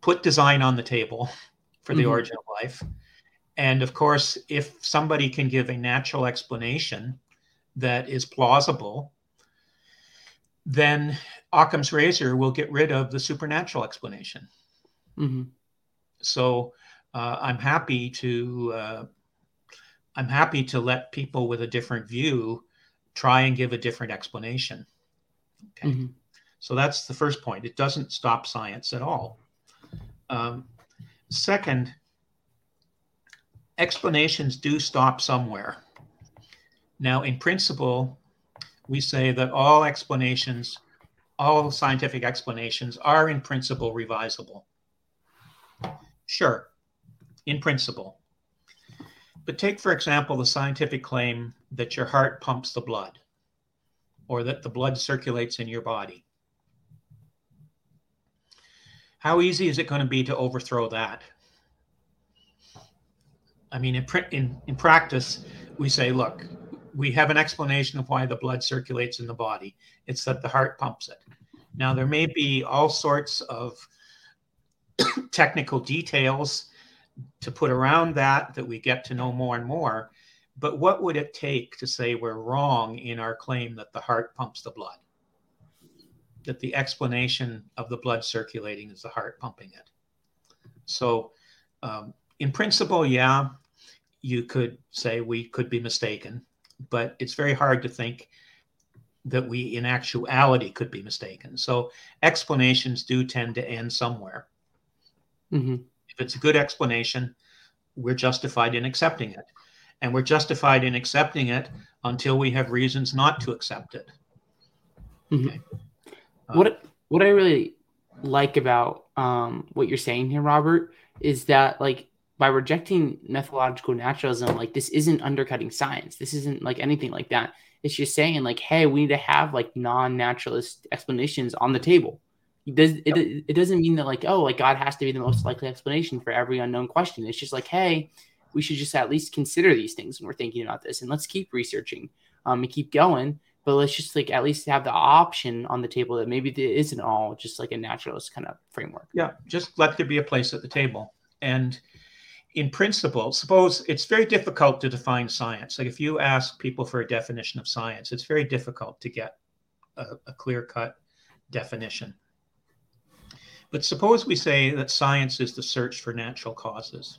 put design on the table for the mm-hmm. origin of life. And of course, if somebody can give a natural explanation that is plausible, then Occam's razor will get rid of the supernatural explanation. Mm-hmm. So uh, I'm happy to uh, I'm happy to let people with a different view try and give a different explanation. Okay, mm-hmm. so that's the first point. It doesn't stop science at all. Um, second, explanations do stop somewhere. Now, in principle, we say that all explanations, all scientific explanations are in principle revisable. Sure, in principle. But take, for example, the scientific claim that your heart pumps the blood or that the blood circulates in your body. How easy is it going to be to overthrow that? I mean, in, in, in practice, we say, look, we have an explanation of why the blood circulates in the body. It's that the heart pumps it. Now, there may be all sorts of technical details to put around that that we get to know more and more. But what would it take to say we're wrong in our claim that the heart pumps the blood? That the explanation of the blood circulating is the heart pumping it. So, um, in principle, yeah, you could say we could be mistaken, but it's very hard to think that we in actuality could be mistaken. So explanations do tend to end somewhere. Mm-hmm. If it's a good explanation, we're justified in accepting it. And we're justified in accepting it until we have reasons not to accept it. Mm-hmm. Okay. what what I really like about um, what you're saying here, Robert, is that like by rejecting methodological naturalism, like this isn't undercutting science. This isn't like anything like that. It's just saying like, hey, we need to have like non-naturalist explanations on the table. It, does, it, it doesn't mean that like, oh, like God has to be the most likely explanation for every unknown question. It's just like, hey, we should just at least consider these things when we're thinking about this, and let's keep researching um, and keep going. But let's just like at least have the option on the table that maybe it isn't all just like a naturalist kind of framework. Yeah, just let there be a place at the table and in principle, suppose it's very difficult to define science. Like if you ask people for a definition of science, it's very difficult to get a, a clear cut definition. But suppose we say that science is the search for natural causes,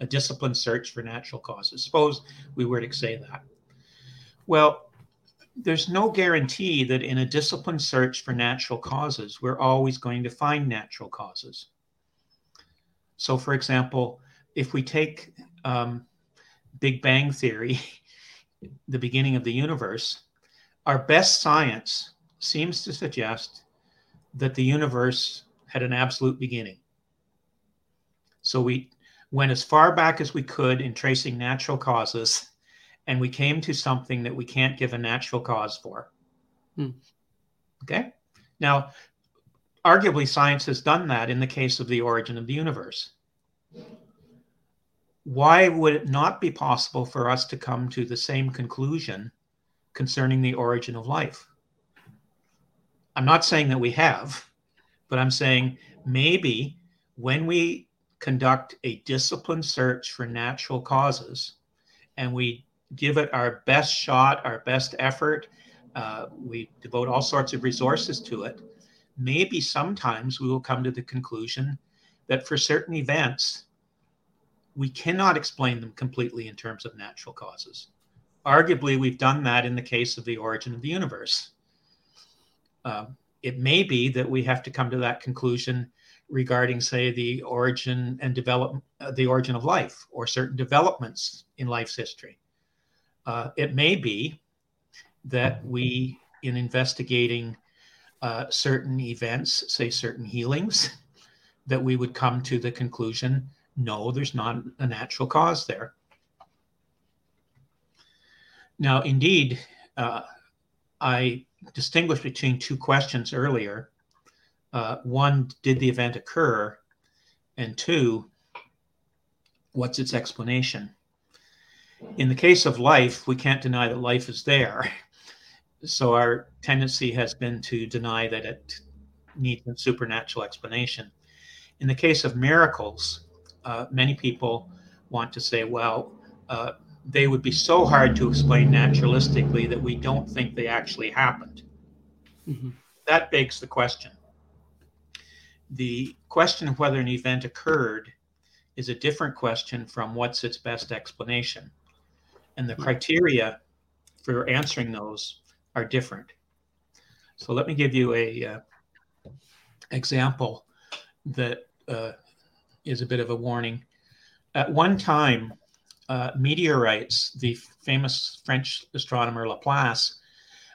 a disciplined search for natural causes. Suppose we were to say that. Well, there's no guarantee that in a disciplined search for natural causes, we're always going to find natural causes. So, for example, if we take um, Big Bang Theory, the beginning of the universe, our best science seems to suggest that the universe had an absolute beginning. So we went as far back as we could in tracing natural causes, and we came to something that we can't give a natural cause for. Hmm. Okay. Now, arguably, science has done that in the case of the origin of the universe why would it not be possible for us to come to the same conclusion concerning the origin of life? I'm not saying that we have, but I'm saying maybe when we conduct a disciplined search for natural causes and we give it our best shot, our best effort, uh, we devote all sorts of resources to it, maybe sometimes we will come to the conclusion that for certain events, we cannot explain them completely in terms of natural causes. Arguably, we've done that in the case of the origin of the universe. Uh, it may be that we have to come to that conclusion regarding, say, the origin and develop uh, the origin of life or certain developments in life's history. Uh, it may be that we, in investigating uh, certain events, say certain healings, that we would come to the conclusion no, there's not a natural cause there. Now, indeed, uh, I distinguished between two questions earlier. Uh, one, did the event occur? And two, what's its explanation? In the case of life, we can't deny that life is there. So our tendency has been to deny that it needs a supernatural explanation. In the case of miracles, uh, many people want to say, well, uh, they would be so hard to explain naturalistically that we don't think they actually happened. Mm-hmm. That begs the question. The question of whether an event occurred is a different question from what's its best explanation. And the criteria for answering those are different. So let me give you a uh, example that uh, is a bit of a warning. At one time, uh, meteorites, the famous French astronomer Laplace,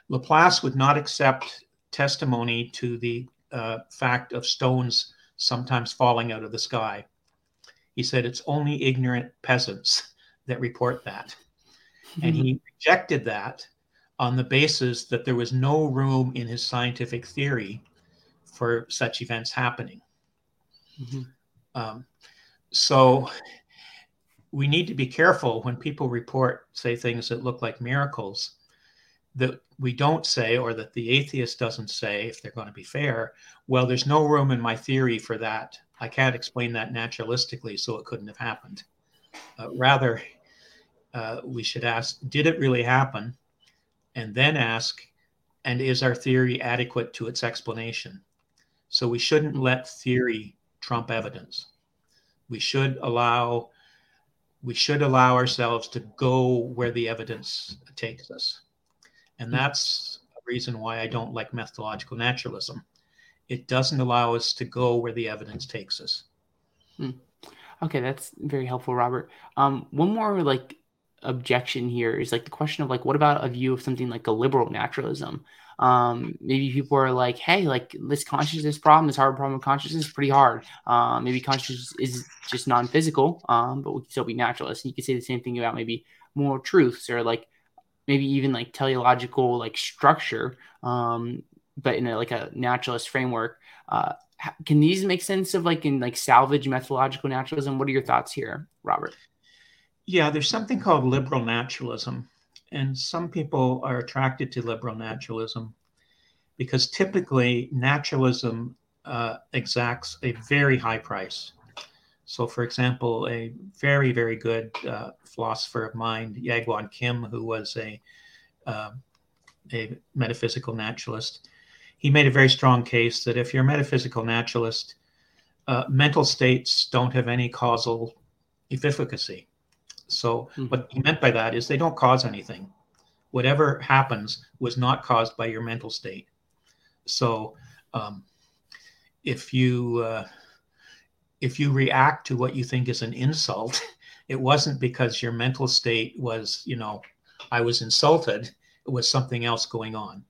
Laplace would not accept testimony to the uh, fact of stones sometimes falling out of the sky. He said it's only ignorant peasants that report that. and he rejected that on the basis that there was no room in his scientific theory for such events happening. Mm-hmm. Um, so we need to be careful when people report, say, things that look like miracles that we don't say, or that the atheist doesn't say, if they're going to be fair, well, there's no room in my theory for that. I can't explain that naturalistically, so it couldn't have happened. Uh, rather, uh, we should ask, did it really happen? And then ask, and is our theory adequate to its explanation? So we shouldn't let theory trump evidence. We should allow we should allow ourselves to go where the evidence takes us. And hmm. that's a reason why I don't like methodological naturalism. It doesn't allow us to go where the evidence takes us. Hmm. Okay, that's very helpful, Robert. Um, one more like objection here is like the question of like, what about a view of something like a liberal naturalism? Um, maybe people are like, hey, like this consciousness problem, this hard problem of consciousness is pretty hard. Um, maybe consciousness is just non-physical, um, but we can still be naturalists. And you could say the same thing about maybe moral truths or like maybe even like teleological like structure, um, but in a, like a naturalist framework. Uh, can these make sense of like in like salvage methodological naturalism? What are your thoughts here, Robert? Yeah, there's something called liberal naturalism and some people are attracted to liberal naturalism because typically naturalism uh, exacts a very high price. So, for example, a very, very good uh, philosopher of mind, Jaegwon Kim, who was a uh, a metaphysical naturalist, he made a very strong case that if you're a metaphysical naturalist, uh, mental states don't have any causal efficacy. So mm-hmm. what he meant by that is they don't cause anything. Whatever happens was not caused by your mental state. So um, if you uh, if you react to what you think is an insult, it wasn't because your mental state was, you know, I was insulted. It was something else going on.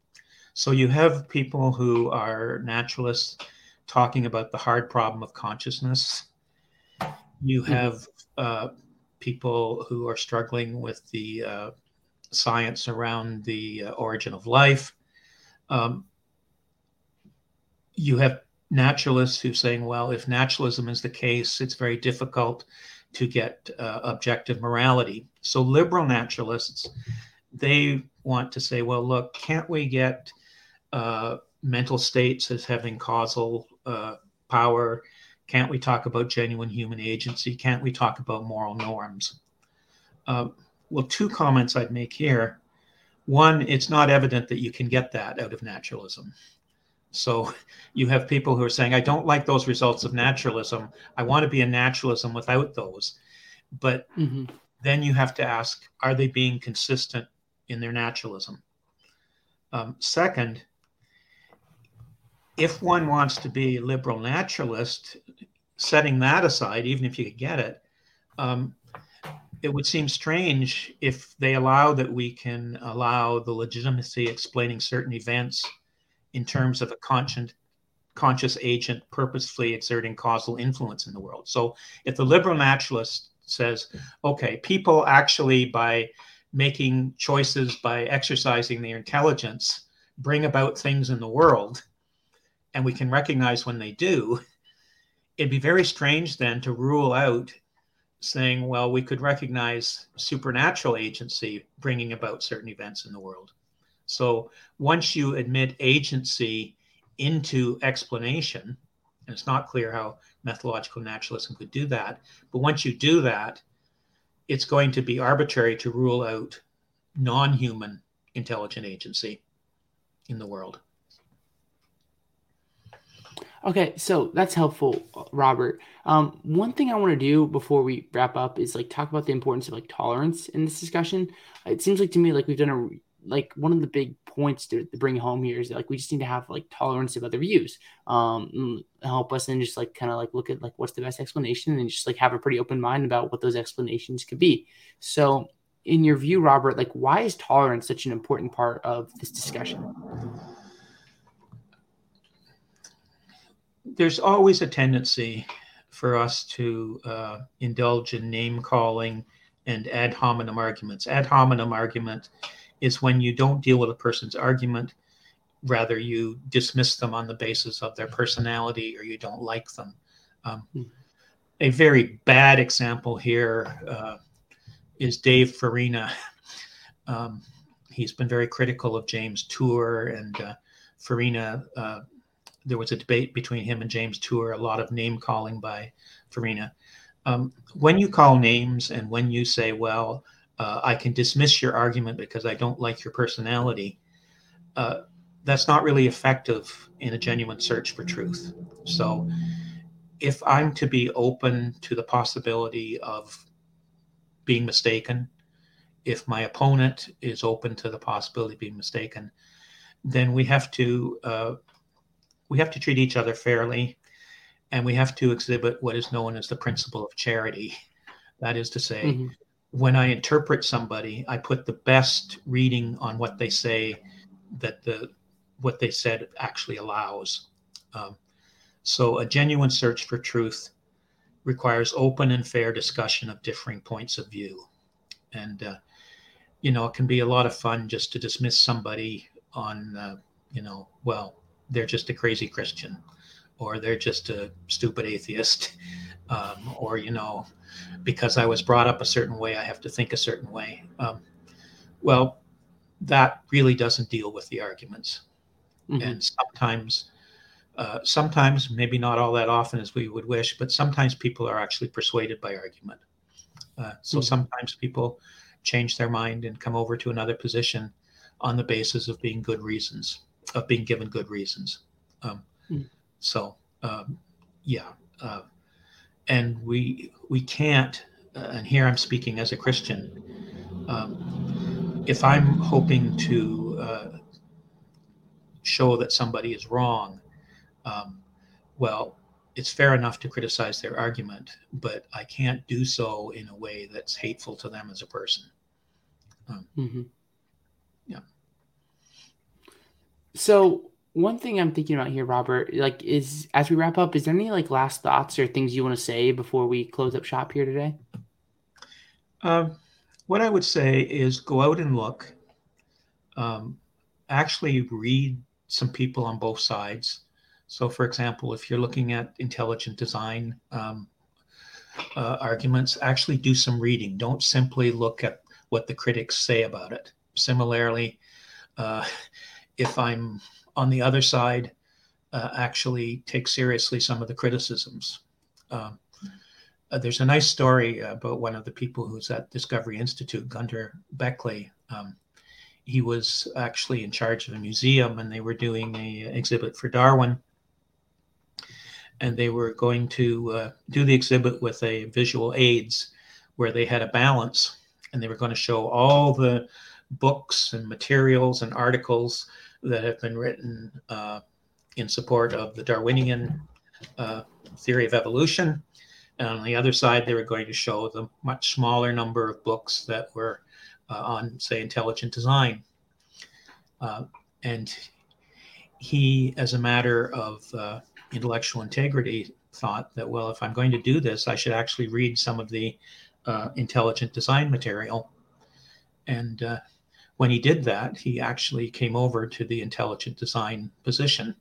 So you have people who are naturalists talking about the hard problem of consciousness. You mm-hmm. have uh, people who are struggling with the uh, science around the uh, origin of life. Um, you have naturalists who saying, well, if naturalism is the case, it's very difficult to get uh, objective morality. So liberal naturalists, they want to say, well, look, can't we get uh, mental states as having causal uh, power? Can't we talk about genuine human agency? Can't we talk about moral norms? Uh, well, two comments I'd make here. One, it's not evident that you can get that out of naturalism. So you have people who are saying, I don't like those results of naturalism. I want to be a naturalism without those. But mm-hmm. then you have to ask, are they being consistent in their naturalism? Um, second, if one wants to be a liberal naturalist, setting that aside, even if you could get it, um, it would seem strange if they allow that we can allow the legitimacy explaining certain events in terms of a conscious conscious agent purposefully exerting causal influence in the world. So if the liberal naturalist says, okay, people actually by making choices by exercising their intelligence bring about things in the world and we can recognize when they do, it'd be very strange then to rule out saying, well, we could recognize supernatural agency bringing about certain events in the world. So once you admit agency into explanation, and it's not clear how methodological naturalism could do that, but once you do that, it's going to be arbitrary to rule out non human intelligent agency in the world. Okay, so that's helpful, Robert. Um, one thing I want to do before we wrap up is like talk about the importance of like tolerance in this discussion. It seems like to me like we've done a like one of the big points to, to bring home here is that like we just need to have like tolerance of other views um help us and just like kind of like look at like what's the best explanation and just like have a pretty open mind about what those explanations could be so in your view robert like why is tolerance such an important part of this discussion there's always a tendency for us to uh, indulge in name calling and ad hominem arguments. Ad hominem argument is when you don't deal with a person's argument, rather, you dismiss them on the basis of their personality or you don't like them. Um, mm. A very bad example here uh, is Dave Farina. Um, he's been very critical of James Tour and uh, Farina. Uh, there was a debate between him and James Tour, a lot of name calling by Farina. Um, when you call names and when you say, well, uh, I can dismiss your argument because I don't like your personality, uh, that's not really effective in a genuine search for truth. So, if I'm to be open to the possibility of being mistaken, if my opponent is open to the possibility of being mistaken, then we have to uh, we have to treat each other fairly, and we have to exhibit what is known as the principle of charity. That is to say, mm-hmm. when I interpret somebody, I put the best reading on what they say that the what they said actually allows. Um, so a genuine search for truth requires open and fair discussion of differing points of view. And, uh, you know, it can be a lot of fun just to dismiss somebody on, uh, you know, well, they're just a crazy Christian or they're just a stupid atheist. Um, or, you know, because I was brought up a certain way, I have to think a certain way. Um, well, that really doesn't deal with the arguments. Mm-hmm. And sometimes, uh, sometimes, maybe not all that often as we would wish, but sometimes people are actually persuaded by argument. Uh, so mm-hmm. sometimes people change their mind and come over to another position on the basis of being good reasons, of being given good reasons. Um, mm-hmm. So, um, yeah, uh, and we we can't. Uh, and here I'm speaking as a Christian. Um, if I'm hoping to uh, show that somebody is wrong, um, well, it's fair enough to criticize their argument, but I can't do so in a way that's hateful to them as a person. Um, mm-hmm. Yeah. So one thing I'm thinking about here, Robert, like is as we wrap up, is there any like last thoughts or things you want to say before we close up shop here today? Um, what I would say is go out and look. Um, actually read some people on both sides. So, for example, if you're looking at intelligent design um, uh, arguments, actually do some reading. Don't simply look at what the critics say about it. Similarly, uh, if I'm on the other side, uh, actually take seriously some of the criticisms. Um, uh, there's a nice story about one of the people who's at Discovery Institute, Günter Bechly. Um, he was actually in charge of a museum and they were doing a exhibit for Darwin. And they were going to uh, do the exhibit with a visual aids where they had a balance and they were going to show all the books and materials and articles that have been written uh, in support of the Darwinian uh, theory of evolution. And on the other side, they were going to show the much smaller number of books that were uh, on, say, intelligent design. Uh, and he, as a matter of uh, intellectual integrity, thought that, well, if I'm going to do this, I should actually read some of the uh, intelligent design material. And when he did that, he actually came over to the intelligent design position.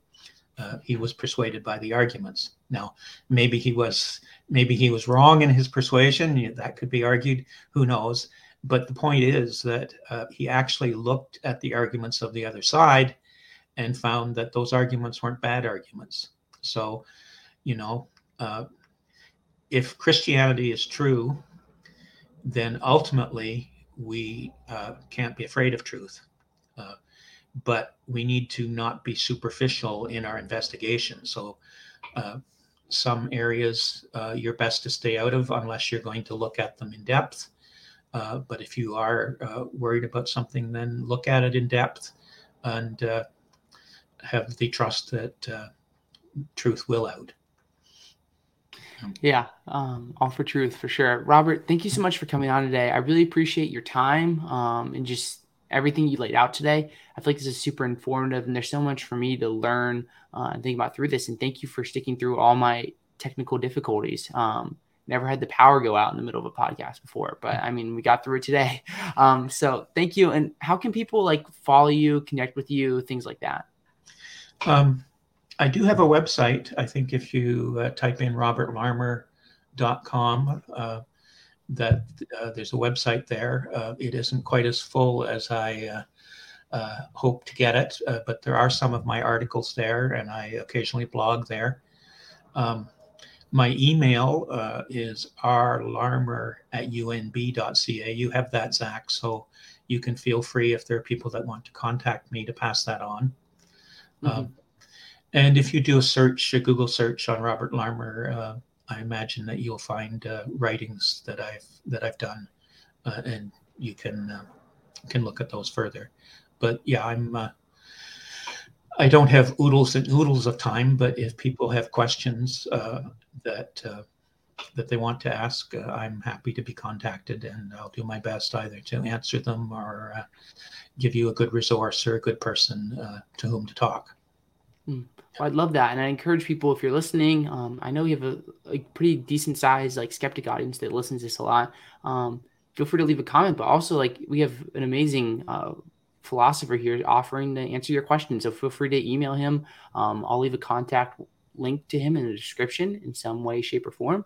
Uh, he was persuaded by the arguments. Now, maybe he was maybe he was wrong in his persuasion. That could be argued. Who knows? But the point is that uh, he actually looked at the arguments of the other side and found that those arguments weren't bad arguments. So, you know, uh, if Christianity is true, then ultimately we uh, can't be afraid of truth. Uh, but we need to not be superficial in our investigation. So, uh, some areas uh, you're best to stay out of unless you're going to look at them in depth. Uh, but if you are uh, worried about something, then look at it in depth and have the trust that truth will out. Yeah, um, all for truth for sure. Robert, thank you so much for coming on today. I really appreciate your time um, and just everything you laid out today. I feel like this is super informative, and there's so much for me to learn uh, and think about through this. And thank you for sticking through all my technical difficulties. Um, never had the power go out in the middle of a podcast before, but I mean, we got through it today. Um, so thank you. And how can people like follow you, connect with you, things like that? Um, I do have a website. I think if you uh, type in robertlarmer.com, uh, that uh, there's a website there. Uh, it isn't quite as full as I uh, uh, hope to get it, but there are some of my articles there, and I occasionally blog there. Um, my email uh, is rlarmer at unb.ca. You have that, Zach, so you can feel free if there are people that want to contact me to pass that on. Mm-hmm. Um, and if you do a search, a Google search on Robert Larmer, uh, I imagine that you'll find uh, writings that I've that I've done, uh, and you can uh, can look at those further. But yeah, I'm uh, I don't have oodles and oodles of time, but if people have questions uh, that uh, that they want to ask, I'm happy to be contacted, and I'll do my best either to answer them or give you a good resource or a good person to whom to talk. Mm. Well, I'd love that, and I encourage people if you're listening. Um, I know we have a, a, pretty decent size like skeptic audience that listens to this a lot. Um, feel free to leave a comment, but also like we have an amazing uh, philosopher here offering to answer your questions. So feel free to email him. Um, I'll leave a contact link to him in the description in some way, shape, or form.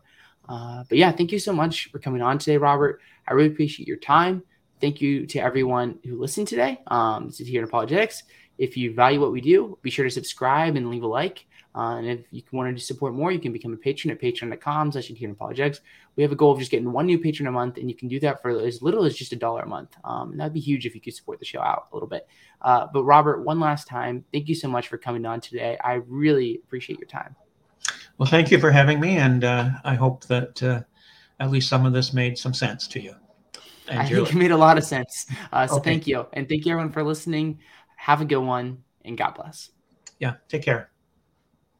Uh, but yeah, thank you so much for coming on today, Robert. I really appreciate your time. Thank you to everyone who listened today. Um, this is Adherent Apologetics. If you value what we do, be sure to subscribe and leave a like. Uh, and if you wanted to support more, you can become a patron at patreon.com slash adherent apologetics. We have a goal of just getting one new patron a month, and you can do that for as little as just a dollar a month. Um, and that'd be huge if you could support the show out a little bit. Uh, but Robert, one last time, thank you so much for coming on today. I really appreciate your time. Well, thank you for having me, and uh, I hope that uh, at least some of this made some sense to you. And I think it made a lot of sense. Uh, so okay. thank you, and thank you everyone for listening. Have a good one, and God bless. Yeah, take care.